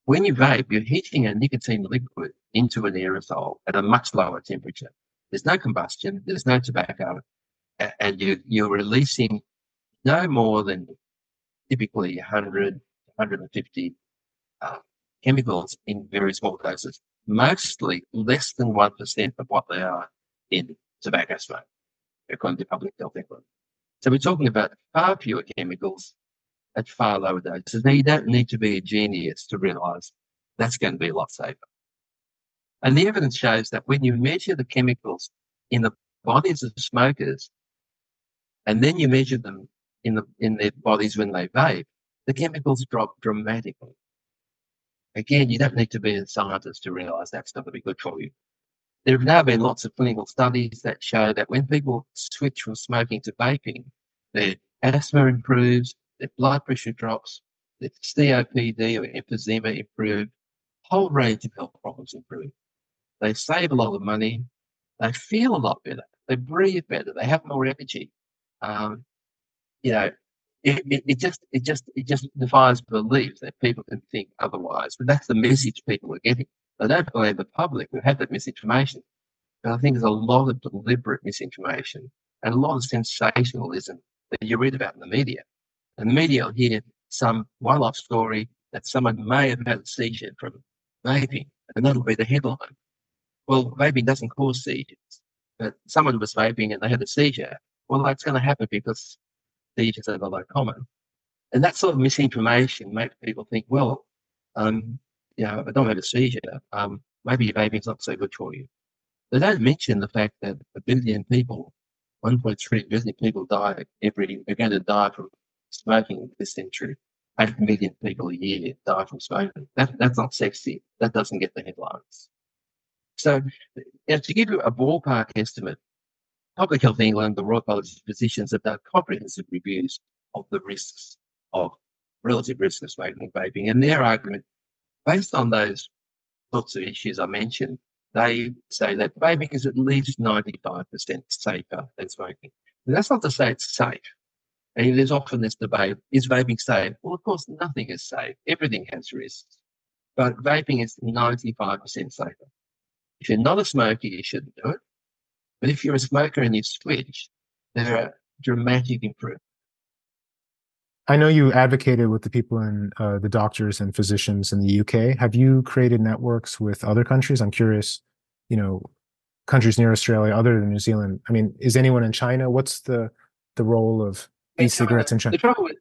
When you vape, you're heating a nicotine liquid into an aerosol at a much lower temperature. There's no combustion, there's no tobacco, and you, you're releasing no more than typically 100, 150 uh, chemicals in very small doses, mostly less than 1% of what they are in tobacco smoke, according to Public Health England. So we're talking about far fewer chemicals at far lower doses. Now, you don't need to be a genius to realize that's going to be a lot safer. And the evidence shows that when you measure the chemicals in the bodies of smokers, and then you measure them in the in their bodies when they vape, the chemicals drop dramatically. Again, you don't need to be a scientist to realize that's not going to be good for you. There have now been lots of clinical studies that show that when people switch from smoking to vaping, their asthma improves, their blood pressure drops, their COPD or emphysema improve, whole range of health problems improve. They save a lot of money, they feel a lot better, they breathe better, they have more energy. Um, you know, it, it, it, just it just it just defies belief that people can think otherwise. But that's the message people are getting. They don't believe the public who have that misinformation. And I think there's a lot of deliberate misinformation and a lot of sensationalism that you read about in the media. And the media will hear some one-off story that someone may have had a seizure from vaping, and that'll be the headline. Well, vaping doesn't cause seizures, but someone was vaping and they had a seizure. Well, that's going to happen because seizures are not common. And that sort of misinformation makes people think, well, um, know, I don't have a seizure. Um, maybe vaping's not so good for you. They don't mention the fact that a billion people, 1.3 billion people die every, are going to die from smoking this century. 8 million people a year die from smoking. That, that's not sexy. That doesn't get the headlines. So, to give you a ballpark estimate, Public Health England, the Royal College of Physicians have done comprehensive reviews of the risks of relative risks of smoking and vaping. And their argument, based on those sorts of issues I mentioned, they say that vaping is at least 95% safer than smoking. That's not to say it's safe. And there's often this debate, is vaping safe? Well, of course, nothing is safe. Everything has risks. But vaping is 95% safer. If you're not a smoker, you shouldn't do it. But if you're a smoker and you switch, there are dramatic improvements. I know you advocated with the people in uh, the doctors and physicians in the UK. Have you created networks with other countries? I'm curious, you know, countries near Australia other than New Zealand. I mean, is anyone in China? What's the the role of e-cigarettes in China? The trouble with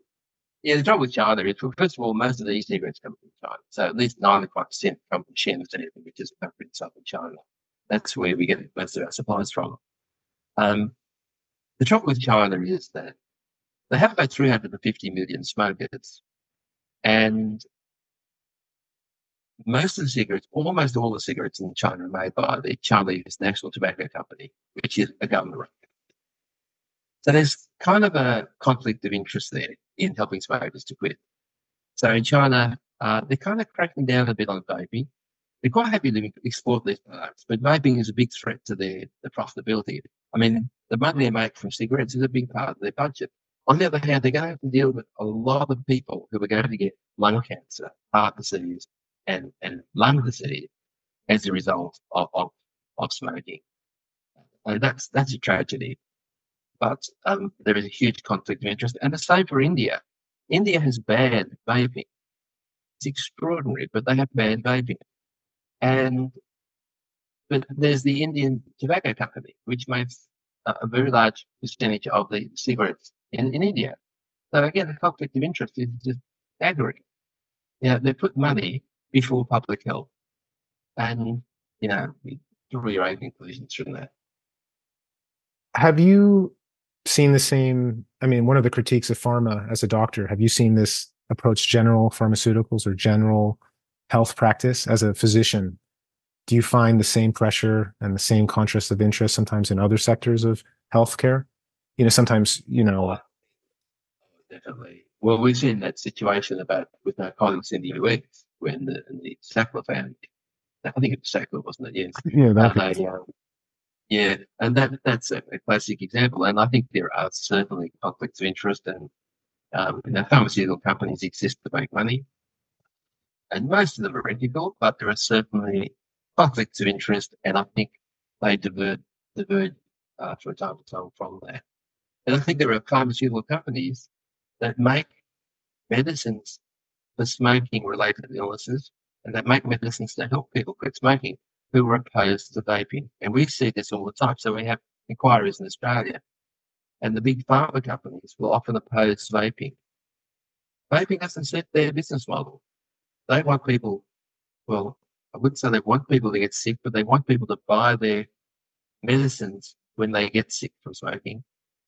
yeah, the trouble with China is, well, first of all, most of the e-cigarettes come from China. So at least 95% come from Shenzhen, which is a country in southern China. That's where we get most of our supplies from. Um, the trouble with China is that they have about 350 million smokers. And most of the cigarettes, almost all the cigarettes in China are made by the Chinese National Tobacco Company, which is a government. So there's kind of a conflict of interest there in helping smokers to quit. So in China, uh, they're kind of cracking down a bit on vaping. They're quite happy to export these products, but vaping is a big threat to their profitability. I mean, the money they make from cigarettes is a big part of their budget. On the other hand, they're going to have to deal with a lot of people who are going to get lung cancer, heart disease, and, and lung disease as a result of, of, of smoking. And that's, that's a tragedy. But um, there is a huge conflict of interest. And the same for India. India has banned vaping. It's extraordinary, but they have banned vaping. And but there's the Indian Tobacco Company, which makes a, a very large percentage of the cigarettes in, in India. So again, the conflict of interest is just staggering. You know, they put money before public health. And, you know, own conclusions from that. Have you seen the same? I mean, one of the critiques of pharma as a doctor, have you seen this approach general pharmaceuticals or general health practice as a physician? Do you find the same pressure and the same contrast of interest sometimes in other sectors of healthcare? You know, sometimes, you know. Definitely. Well, we've seen that situation about with our colleagues in the US when the, the Sackler family, I think it was Sackler, wasn't it? Yes. Yeah, that they, yeah, and that that's a, a, classic example. And I think there are certainly conflicts of interest, and um, you know, pharmaceutical companies exist to make money, and most of them are ethical, but there are certainly conflicts of interest, and I think they divert divert uh, from time to time from that. And I think there are pharmaceutical companies that make medicines for smoking related illnesses and that make medicines to help people quit smoking who are opposed to vaping. And we see this all the time. So we have inquiries in Australia, and the big pharma companies will often oppose vaping. Vaping doesn't suit their business model. They want people, well, I wouldn't say they want people to get sick, but they want people to buy their medicines when they get sick from smoking.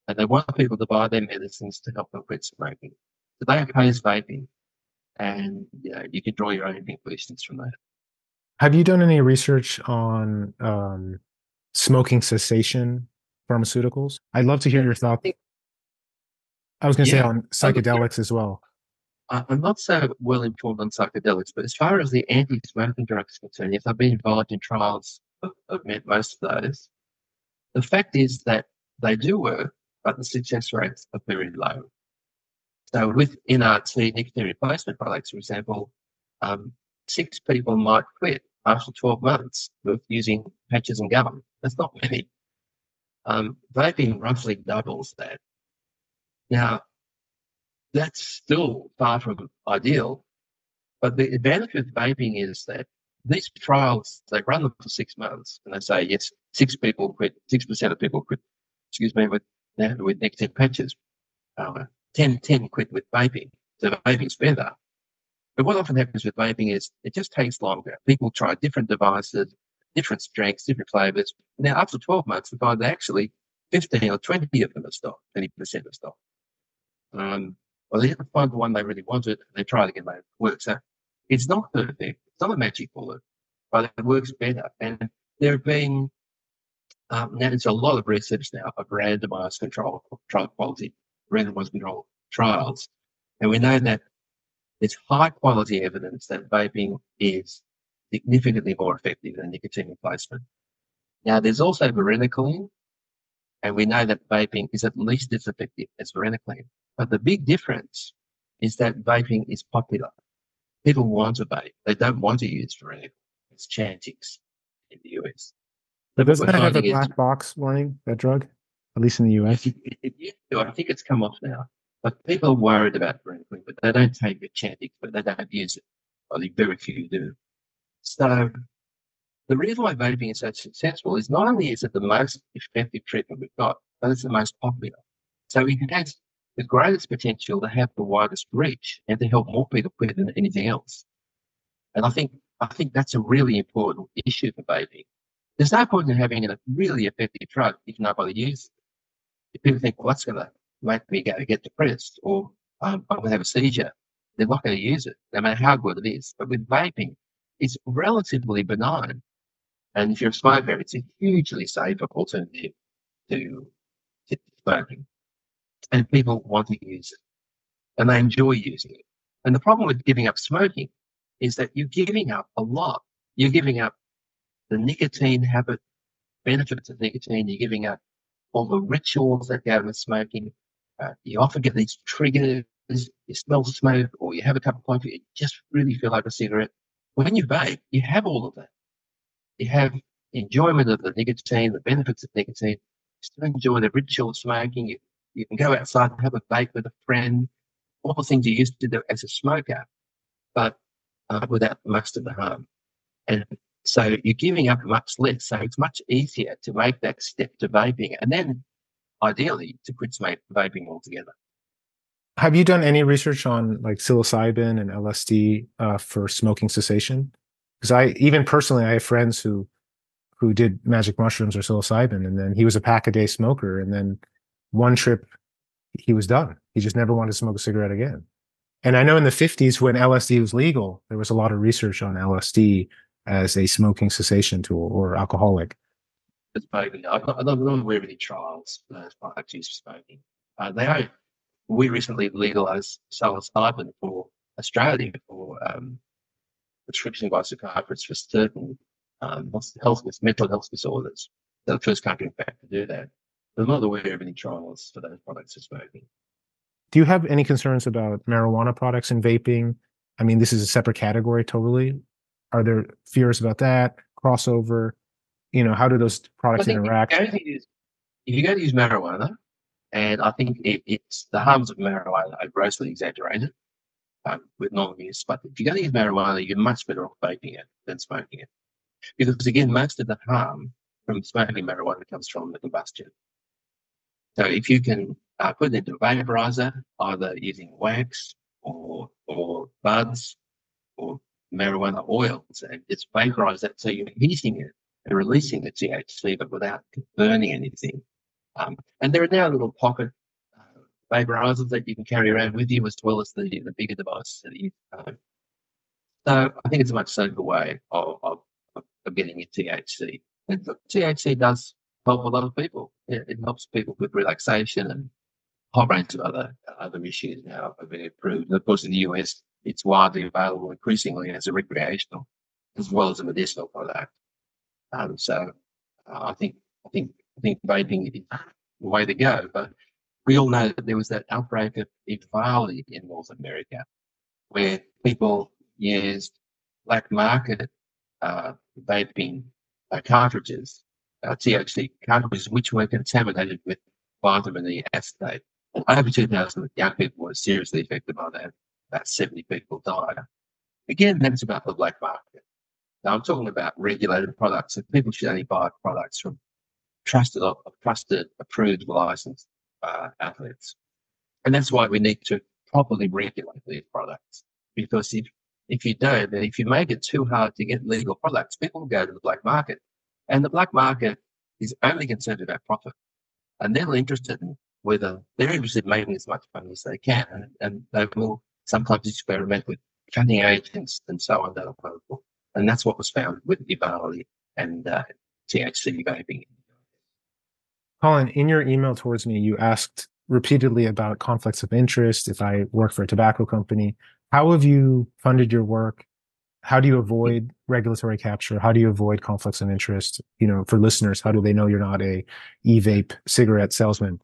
And they want people to buy their medicines to help them quit smoking. So they oppose vaping. And you, know, you can draw your own conclusions from that. Have you done any research on um, smoking cessation pharmaceuticals? I'd love to hear your thoughts. I was going to yeah, say on psychedelics as well. I'm not so well informed on psychedelics, but as far as the anti-smoking drugs are concerned, yes, I've been involved in trials I've met most of those. The fact is that they do work, but the success rates are very low. So with NRT nicotine replacement products, for example, um, six people might quit after 12 months of using patches and gum. That's not many. Um, vaping roughly doubles that. Now, that's still far from ideal. But the advantage with vaping is that these trials, they run them for six months and they say, yes, six people quit, 6% of people quit, excuse me, with, with nicotine patches. Uh, 10, 10 quit with vaping. So vaping's better. But what often happens with vaping is it just takes longer. People try different devices, different strengths, different flavors. Now, after 12 months, we find that actually 15 or 20 of them have stopped, 20% have stopped. Um, well, they didn't find the one they really wanted. They try it again, they work. So it's not perfect. It's not a magic bullet, but it works better. And there have been, um, now there's a lot of research now of randomized control, trial quality, randomized control trials. And we know that there's high quality evidence that vaping is significantly more effective than nicotine replacement. Now, there's also varenicline, and we know that vaping is at least as effective as varenicline. But the big difference is that vaping is popular. People want to vape. They don't want to use varenicline. It's Chantix in the US. Doesn't that have a black box warning, that drug? At least in the US? It, it, it, I think it's come off now. But people are worried about varenicline, but they don't take the Chantix, but they don't use it. I think very few do. So the reason why vaping is so successful is not only is it the most effective treatment we've got, but it's the most popular. So it has the greatest potential to have the widest reach and to help more people quit than anything else. And I think I think that's a really important issue for vaping. There's no point in having a really effective drug if nobody uses it. If people think, well, that's going to make me go get depressed or I'm going to have a seizure, they're not going to use it, no matter how good it is. But with vaping, it's relatively benign. And if you're a smoker, it's a hugely safe alternative to, to smoking. And people want to use it and they enjoy using it. And the problem with giving up smoking is that you're giving up a lot. You're giving up the nicotine habit, benefits of nicotine. You're giving up all the rituals that go with smoking. Uh, you often get these triggers. You smell smoke or you have a cup of coffee. You just really feel like a cigarette. When you vape, you have all of that. You have enjoyment of the nicotine, the benefits of nicotine. You still enjoy the ritual of smoking. You, you can go outside and have a vape with a friend. All the things you used to do as a smoker, but uh, without most of the harm. And so you're giving up much less. So it's much easier to make that step to vaping and then ideally to quit vaping altogether. Have you done any research on like psilocybin and LSD uh, for smoking cessation? Because I even personally, I have friends who who did magic mushrooms or psilocybin, and then he was a pack a day smoker, and then one trip he was done. He just never wanted to smoke a cigarette again. And I know in the 50s when LSD was legal, there was a lot of research on LSD as a smoking cessation tool or alcoholic. It's maybe I'm not, I'm not aware of any trials uh, for smoking. Uh, they are we recently legalized psilocybin for Australia for um, prescription by psychiatrists for certain um, health, mental health disorders. They're the first country, in fact, to do that. I'm not aware of any trials for those products for smoking. Do you have any concerns about marijuana products and vaping? I mean, this is a separate category totally. Are there fears about that crossover? You know, how do those products interact? If you go to use marijuana, and I think it, it's the harms of marijuana are grossly exaggerated um, with non-use. But if you're going to use marijuana, you're much better off vaping it than smoking it. Because again, most of the harm from smoking marijuana comes from the combustion. So if you can uh, put it into a vaporizer, either using wax or or buds or marijuana oils, and it's vaporize that so you're heating it and releasing the THC, but without burning anything. Um, and there are now little pocket uh, vaporizers that you can carry around with you as well as the, the bigger devices that you home. So I think it's a much safer way of, of, of getting your THC. And THC does help a lot of people. It, it, helps people with relaxation and a whole range of other other issues now have been improved. And of course, in the US, it's widely available increasingly as a recreational as well as a medicinal product. Um, so uh, I think I think I think vaping is the way to go. But we all know that there was that outbreak of EVALI in North America, where people used black market uh, vaping uh, cartridges, uh, THC cartridges, which were contaminated with vitamin E acetate over 2,000 young people were seriously affected by that. About 70 people died. Again, that's about the black market. Now, I'm talking about regulated products. So people should only buy products from trusted, trusted, approved, licensed uh, outlets. And that's why we need to properly regulate these products. Because if, if you don't, then if you make it too hard to get legal products, people will go to the black market. And the black market is only concerned about profit. And they're interested in whether they're interested in making as much money as they can. And, and they will sometimes experiment with cutting agents and so on that are And that's what was found with EVALI and uh, THC vaping. Colin, in your email towards me, you asked repeatedly about conflicts of interest if I work for a tobacco company. How have you funded your work? How do you avoid regulatory capture? How do you avoid conflicts of interest? You know, for listeners, how do they know you're not a e-vape cigarette salesman?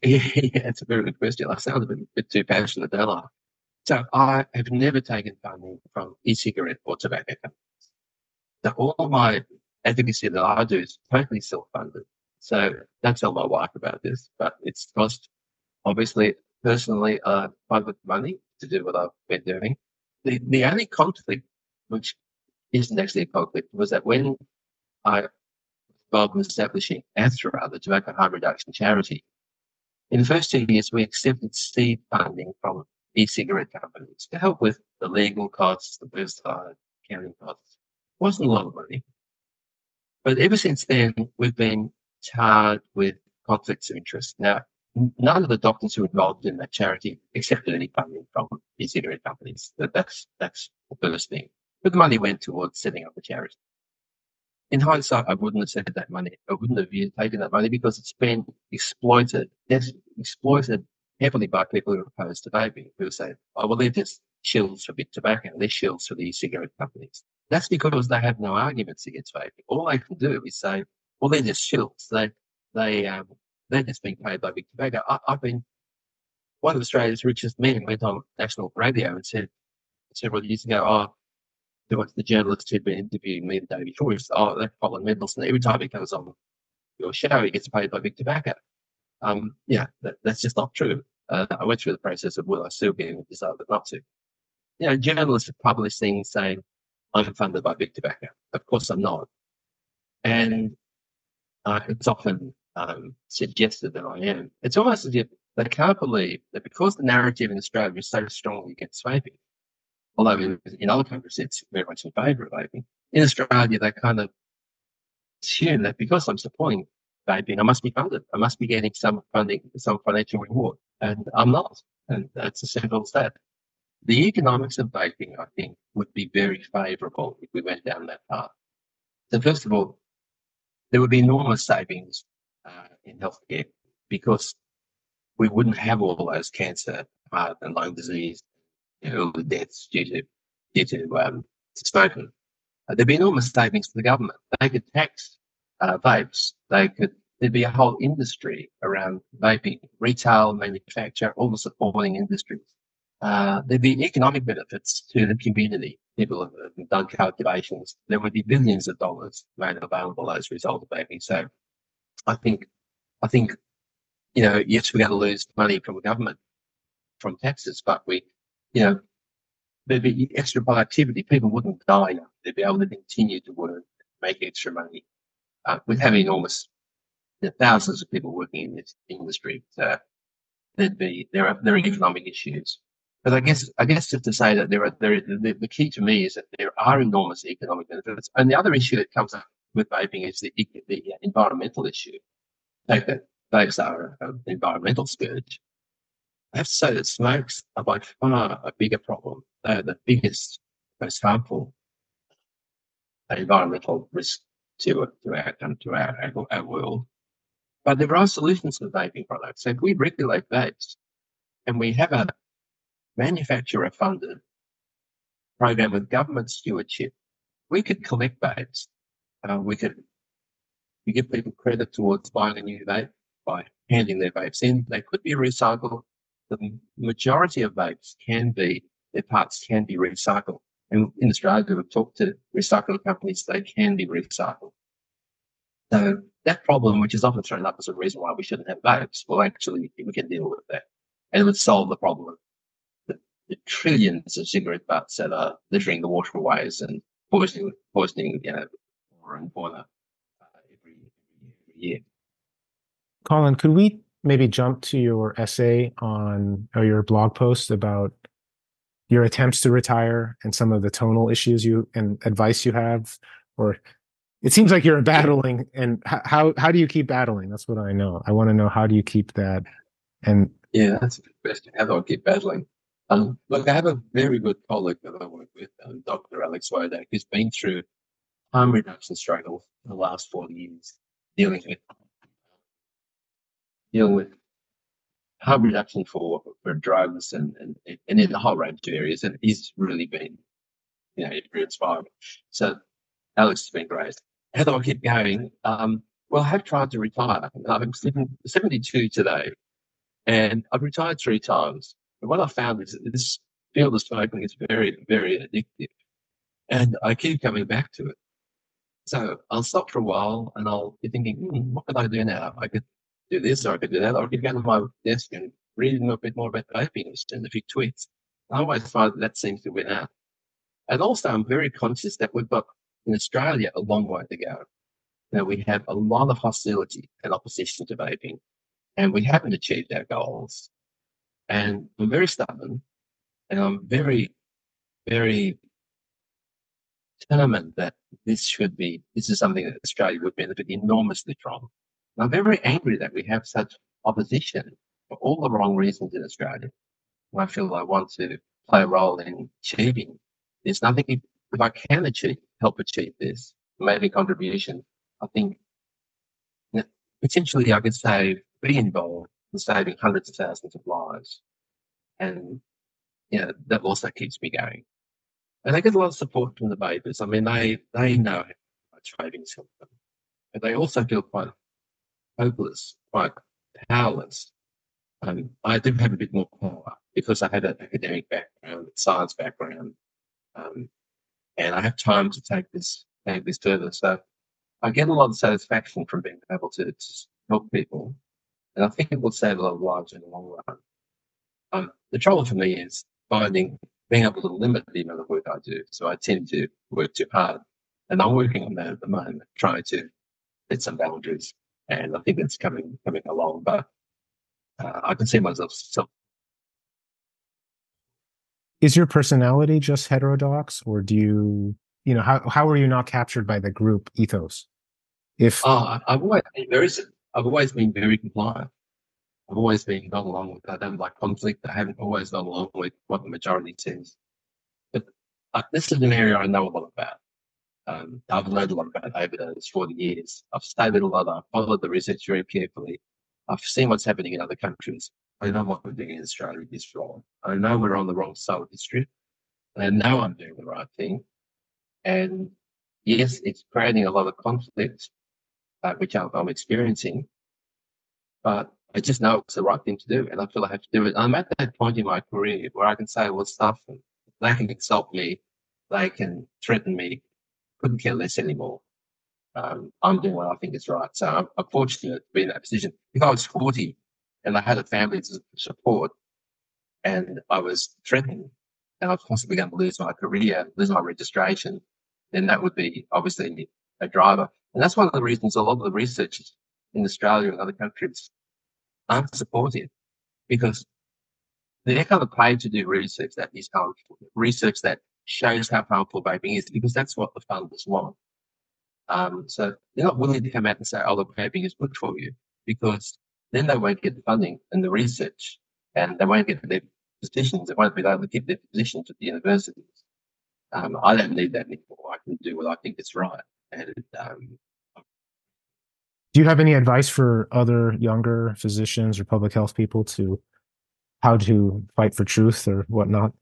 Yeah, it's a very good question. I sound a bit, bit too passionate, don't I? So I have never taken funding from e-cigarette or tobacco companies. So all my advocacy that I do is totally self-funded. So don't tell my wife about this, but it's cost obviously personally uh private money to do what I've been doing. The the only conflict which isn't actually a conflict was that when I was involved in establishing ATHRA, the tobacco harm reduction charity, in the first two years we accepted seed funding from e-cigarette companies to help with the legal costs, the website, accounting costs. It wasn't a lot of money. But ever since then, we've been charged with conflicts of interest. Now, none of the doctors who were involved in that charity accepted any funding from e-cigarette companies. That, that's that's the first thing. But the money went towards setting up the charity. In hindsight, I wouldn't have said that money. I wouldn't have taken that money because it's been exploited. It's exploited heavily by people who are opposed to vaping, who say, "Oh, well, they're just shills for big tobacco. They're shills for the cigarette companies." That's because they have no arguments against vaping. All they can do is say, well, they're just shills. They, they, um, they're just being paid by big tobacco. I, have been, one of Australia's richest men went on national radio and said several years ago, oh, the journalist who'd been interviewing me the day before. He said, oh, that's Colin Mendelsohn. Every time he comes on your show, he gets paid by big tobacco. Um, yeah, that, that's just not true. Uh, I went through the process of will I sue him and decided not to. You know, journalists have published things saying, I'm funded by big tobacco. Of course I'm not. And uh, it's often um, suggested that I am. It's almost as if they can't believe that because the narrative in Australia is so strongly against vaping, although in, other countries it's very much in favour of vaping, in Australia they kind of assume that because I'm supporting vaping, I must be funded. I must be getting some funding, some financial reward. And I'm not. And that's a simple stat. The economics of vaping, I think, would be very favourable if we went down that path. So first of all, there would be enormous savings uh, in healthcare because we wouldn't have all those cancer, heart and lung disease, early deaths due to due to um, smoking. Uh, there'd be enormous savings for the government. They could tax uh, vapes. They could. There'd be a whole industry around vaping, retail, manufacture, all the supporting industries. Uh, there'd be economic benefits to the community people have done calculations, there would be billions of dollars made available as a result of vaping. So I think, I think, you know, yes, we're going to lose money from the government from taxes, but we, you know, there'd be extra productivity. People wouldn't die. They'd be able to continue to work, make extra money. Uh, with having enormous you know, thousands of people working in this industry, so there'd be there are there are economic issues. But I guess, I guess just to say that there are, there, the, the key to me is that there are enormous economic benefits. And the other issue that comes up with vaping is the, the environmental issue. Like that vapes are an environmental scourge. I have to say that smokes are by far a bigger problem. They're the biggest, most harmful environmental risk to, to, our, to our, our world. But there are solutions to vaping products. So if we regulate vapes and we have a manufacturer funded program with government stewardship, we could collect vapes. Uh, we could we give people credit towards buying a new vape by handing their vapes in. They could be recycled. The majority of vapes can be, their parts can be recycled. And in Australia, we've talked to recycling companies, they can be recycled. So that problem, which is often thrown up as a reason why we shouldn't have vapes, well, actually, we can deal with that. And it would solve the problem the, the trillions of cigarette butts that are littering the waterways and poisoning, poisoning you know, flora and fauna uh, every, every year. Colin, could we maybe jump to your essay on or your blog post about your attempts to retire and some of the tonal issues you and advice you have or it seems like you're battling and how how do you keep battling? That's what i know. I want to know how do you keep that and yeah that's a good question. How do i keep battling? Um, look i have a very good colleague that i work with um, dr alex wodak who's been through harm reduction struggles the last 40 years dealing with dealing with harm reduction for, for drugs and, and, and in a whole range of areas. And he's really been, you know, inspired. So Alex has been great. How do I keep going? Um, well, I have tried to retire. I'm 72 today, and I've retired three times. And what I found is that this field of smoking is very, very addictive. And I keep coming back to it. So I'll stop for a while and I'll be thinking, hmm, what can I do now? I could do this or I could do that, could get on my desk and read a bit more about vaping and a few tweets. I always find that, that seems to win out. And also, I'm very conscious that we've got in Australia a long way to go. Now, we have a lot of hostility and opposition to vaping, and we haven't achieved our goals. And I'm very stubborn, and I'm very, very determined that this should be, this is something that Australia would benefit enormously from. I'm very angry that we have such opposition for all the wrong reasons in Australia. I feel I want to play a role in achieving. There's nothing if, if I can achieve, help achieve this, a contribution. I think potentially I could save, be involved in saving hundreds of thousands of lives. And, you know, that also keeps me going. And I get a lot of support from the vapers. I mean, they, they know vaping's helped them. But they also feel quite hopeless, quite powerless. Um, I do have a bit more power because I had an academic background, science background, um, and I have time to take this take this further. So I get a lot of satisfaction from being able to, to help people, and I think it will save a lot of lives in the long run. Um, the trouble for me is finding being able to limit the amount of work I do. So I tend to work too hard, and I'm working on that at the moment, trying to set some boundaries and I think it's coming coming along. But uh, I can see myself. So, is your personality just heterodox, or do you, you know, how how are you not captured by the group ethos? If uh, I've always been very, I've always been very compliant. I've always been gone along with. I don't like conflict. I haven't always gone along with what the majority says. But uh, this is an area I know a lot about. Um, I've learned a lot about overdose for the years. I've studied a lot. I've followed the research very carefully. I've seen what's happening in other countries. I know what we're doing in Australia is wrong. I know we're on the wrong side of history. And I know I'm doing the right thing. And yes, it's creating a lot of conflict, uh, which I'm, I'm, experiencing. But I just know it's the right thing to do. And I feel I have to do it. I'm at that point in my career where I can say, well, stuff, they can insult me. They can threaten me couldn't care less anymore. Um, I'm doing what I think is right. So I'm, I'm fortunate to be in that position. If I was 40 and I had a family to support and I was threatened and I was possibly going to lose my career, lose my registration, then that would be obviously a driver. And that's one of the reasons a lot of the researchers in Australia and other countries aren't supportive because they're kind of paid to do research that is harmful, research that shows how powerful vaping is because that's what the funders want. Um, so they're not willing to come out and say, oh, look, vaping is good for you because then they won't get the funding and the research and they won't get their positions. They won't be able to keep their positions at the universities. Um, I don't need that anymore. I can do what I think is right. And um, do you have any advice for other younger physicians or public health people to how to fight for truth or whatnot?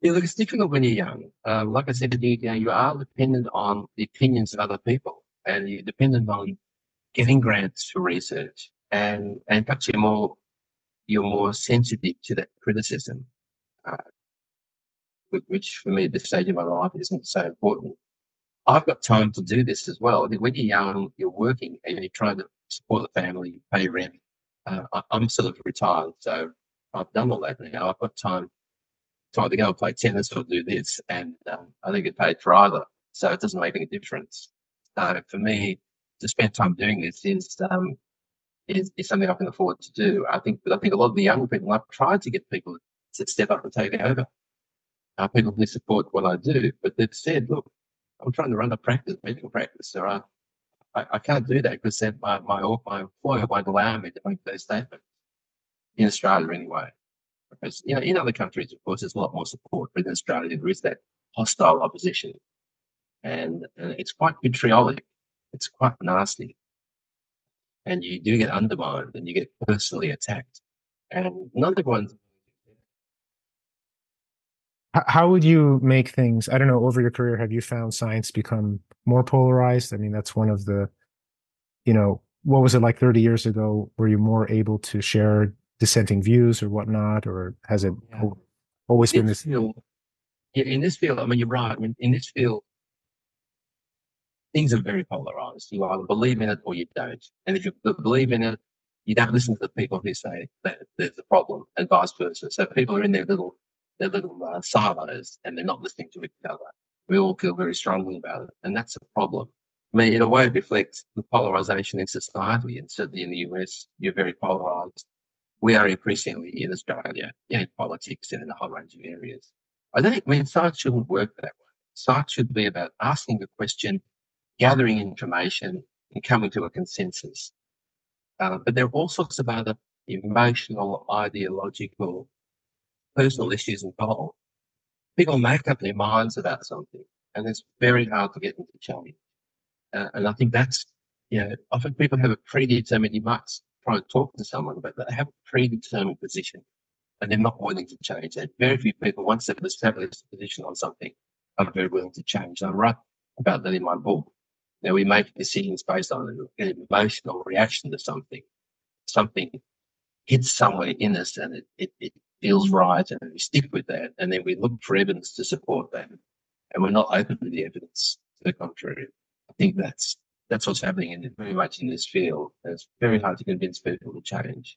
Yeah, look, it's difficult when you're young. Uh, like I said, you, you are dependent on the opinions of other people, and you're dependent on getting grants for research, and and perhaps you're more you're more sensitive to that criticism, uh, which for me at this stage of my life isn't so important. I've got time to do this as well. When you're young, you're working and you're trying to support the family, pay rent. Uh, I, am sort of retired, so I've done all that now. I've got time to either go and play tennis or do this, and um, I don't get paid for either, so it doesn't make any difference. So for me, to spend time doing this is um, is, is something I can afford to do. I think, but I think a lot of the young people, I've tried to get people to step up and take it over. Uh, people who support what I do, but they've said, look, I'm trying to run a practice, medical practice. So I, I, I can't do that because my, my, my employer won't allow me to make those statements in Australia anyway. Because, you know, in other countries, of course, there's a lot more support, but in Australia, there is that hostile opposition. And, and it's quite vitriolic. It's quite nasty. And you do get undermined and you get personally attacked. And of one's how would you make things i don't know over your career have you found science become more polarized i mean that's one of the you know what was it like 30 years ago were you more able to share dissenting views or whatnot or has it yeah. always in been this field, in this field i mean you're right I mean, in this field things are very polarized you either believe in it or you don't and if you believe in it you don't listen to the people who say that there's a problem and vice versa so people are in their little their little uh, silos and they're not listening to each other. We all feel very strongly about it, and that's a problem. I mean, in a way, it reflects the polarization in society, and certainly in the US, you're very polarized. We are increasingly in Australia in politics and in a whole range of areas. I don't think mean, science shouldn't work that way. Science should be about asking a question, gathering information, and coming to a consensus. Uh, but there are all sorts of other emotional, ideological, personal issues involved, people make up their minds about something, and it's very hard to get them to change. Uh, and I think that's, you know, often people have a predetermined, you try to talk to someone, but they have a predetermined position and they're not willing to change. And very few people, once they've established a position on something, are very willing to change. I write about that in my book. Now we make decisions based on an emotional reaction to something. Something hits somewhere in us and it, it, it feels right and we stick with that. And then we look for evidence to support that. And we're not open to the evidence to the contrary. I think that's that's what's happening in very much in this field. it's very hard to convince people to change.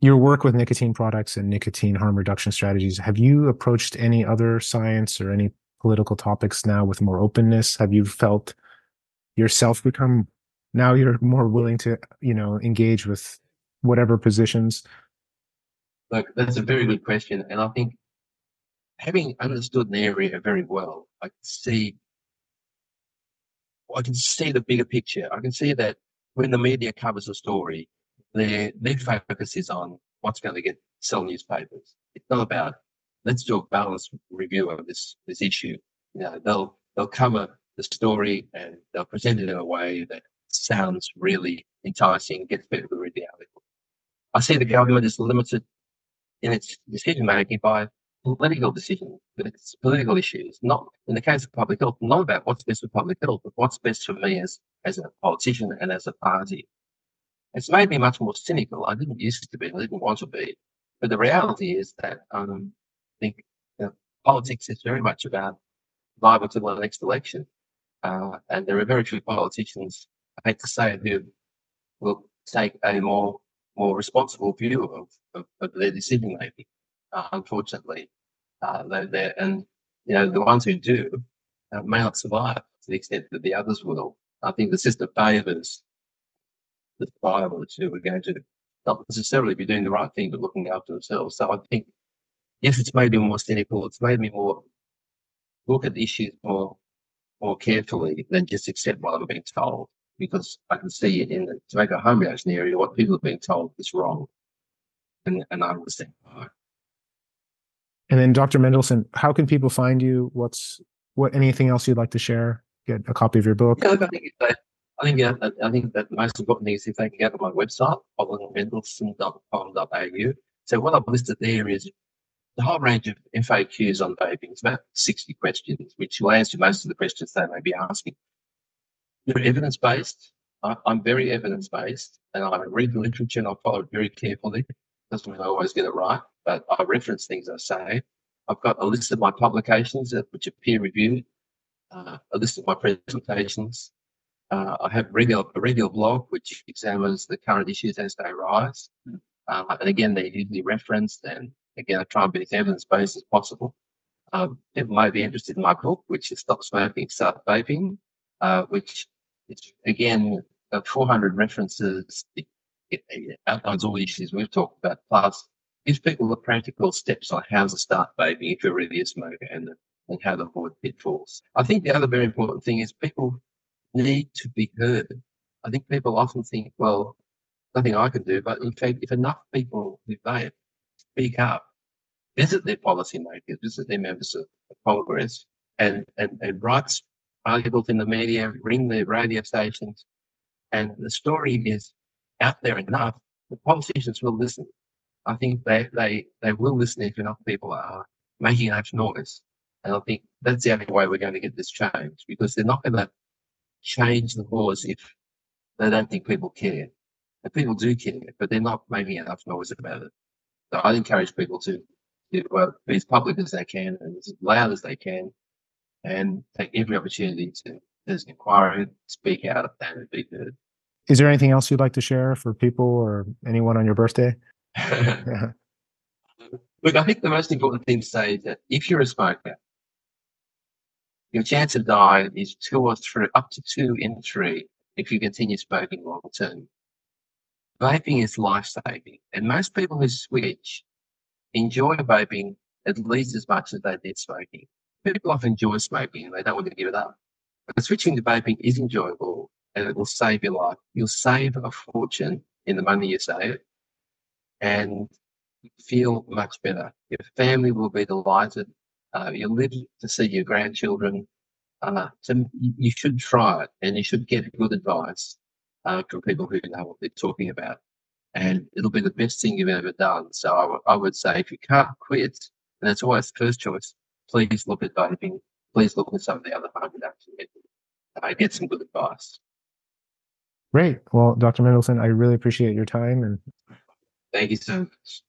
Your work with nicotine products and nicotine harm reduction strategies, have you approached any other science or any political topics now with more openness? Have you felt yourself become now you're more willing to, you know, engage with whatever positions Look, that's a very good question. And I think having understood an area very well, I can see I can see the bigger picture. I can see that when the media covers a story, their their focus is on what's going to get sell newspapers. It's not about let's do a balanced review of this this issue. You know, they'll they'll cover the story and they'll present it in a way that sounds really enticing, gets people to read the article. I see the government is limited in its decision making by political decision, but it's political issues, not in the case of public health, not about what's best for public health, but what's best for me as, as a politician and as a party. It's made me much more cynical. I didn't used to be, I didn't want to be. But the reality is that um, I think you know, politics is very much about viable to the next election. Uh, and there are very few politicians, I hate to say who will take a more more responsible view of, of, of their decision making. Uh, unfortunately, uh, they're, and you know the ones who do uh, may not survive to the extent that the others will. I think the system favours the survivors who are going to not necessarily be doing the right thing, but looking after themselves. So I think, yes, it's made me more cynical. It's made me more look at issues more more carefully than just accept what I'm being told because I can see in the tobacco harm reduction area what people are being told is wrong. And, and I understand why. And then Dr. Mendelsohn, how can people find you? What's what anything else you'd like to share? Get a copy of your book? Yeah, I think that, I think, yeah, I think that the most important thing is if they can go to my website, colinmendelsohn.com.au. So what I've listed there is the whole range of FAQs on vaping. It's about 60 questions, which will answer most of the questions they may be asking they're evidence based. I'm very evidence based, and I read the literature and I follow it very carefully. Doesn't mean I always get it right, but I reference things I say. I've got a list of my publications which are peer reviewed. uh, a list of my presentations. Uh, I have regular, a regular blog which examines the current issues as they arise. Um, and again, they're usually referenced, and again, I try and be as evidence based as possible. Um, people may be interested in my book, which is Stop Smoking, Start Vaping, uh, which is again 400 references. It, it, outlines all the issues we've talked about, plus gives people the practical steps on how to start vaping if you're really a smoker and, and how to avoid pitfalls. I think the other very important thing is people need to be heard. I think people often think, well, nothing I can do, but in fact, if enough people who vape speak up, visit their policymakers, visit their members of Congress, and, and, and write articles in the media, ring the radio stations, and the story is out there enough, the politicians will listen. I think they, they, they will listen if enough people are making enough noise. And I think that's the only way we're going to get this change because they're not going to change the laws if they don't think people care. And people do care, but they're not making enough noise about it. So I encourage people to, to well, be as public as they can and as loud as they can and take every opportunity to, as an inquiry, speak out and be heard. Is there anything else you'd like to share for people or anyone on your birthday? Look, I think the most important thing to say is that if you're a smoker, your chance of dying is two or three, up to two in three if you continue smoking long term. Vaping is life saving, and most people who switch enjoy vaping at least as much as they did smoking. People often enjoy smoking and they don't want to give it up. But switching to vaping is enjoyable and it will save your life. You'll save a fortune in the money you save and feel much better. Your family will be delighted. Uh, you'll live to see your grandchildren. Uh, so you should try it and you should get good advice uh, from people who know what they're talking about. And it'll be the best thing you've ever done. So I, would say if you can't quit, and that's always the first choice, please look at vaping. Please look at some of the other harm reduction. Uh, get some good advice. Great. Well, Dr. Mendelsohn, I really appreciate your time and thank you so much.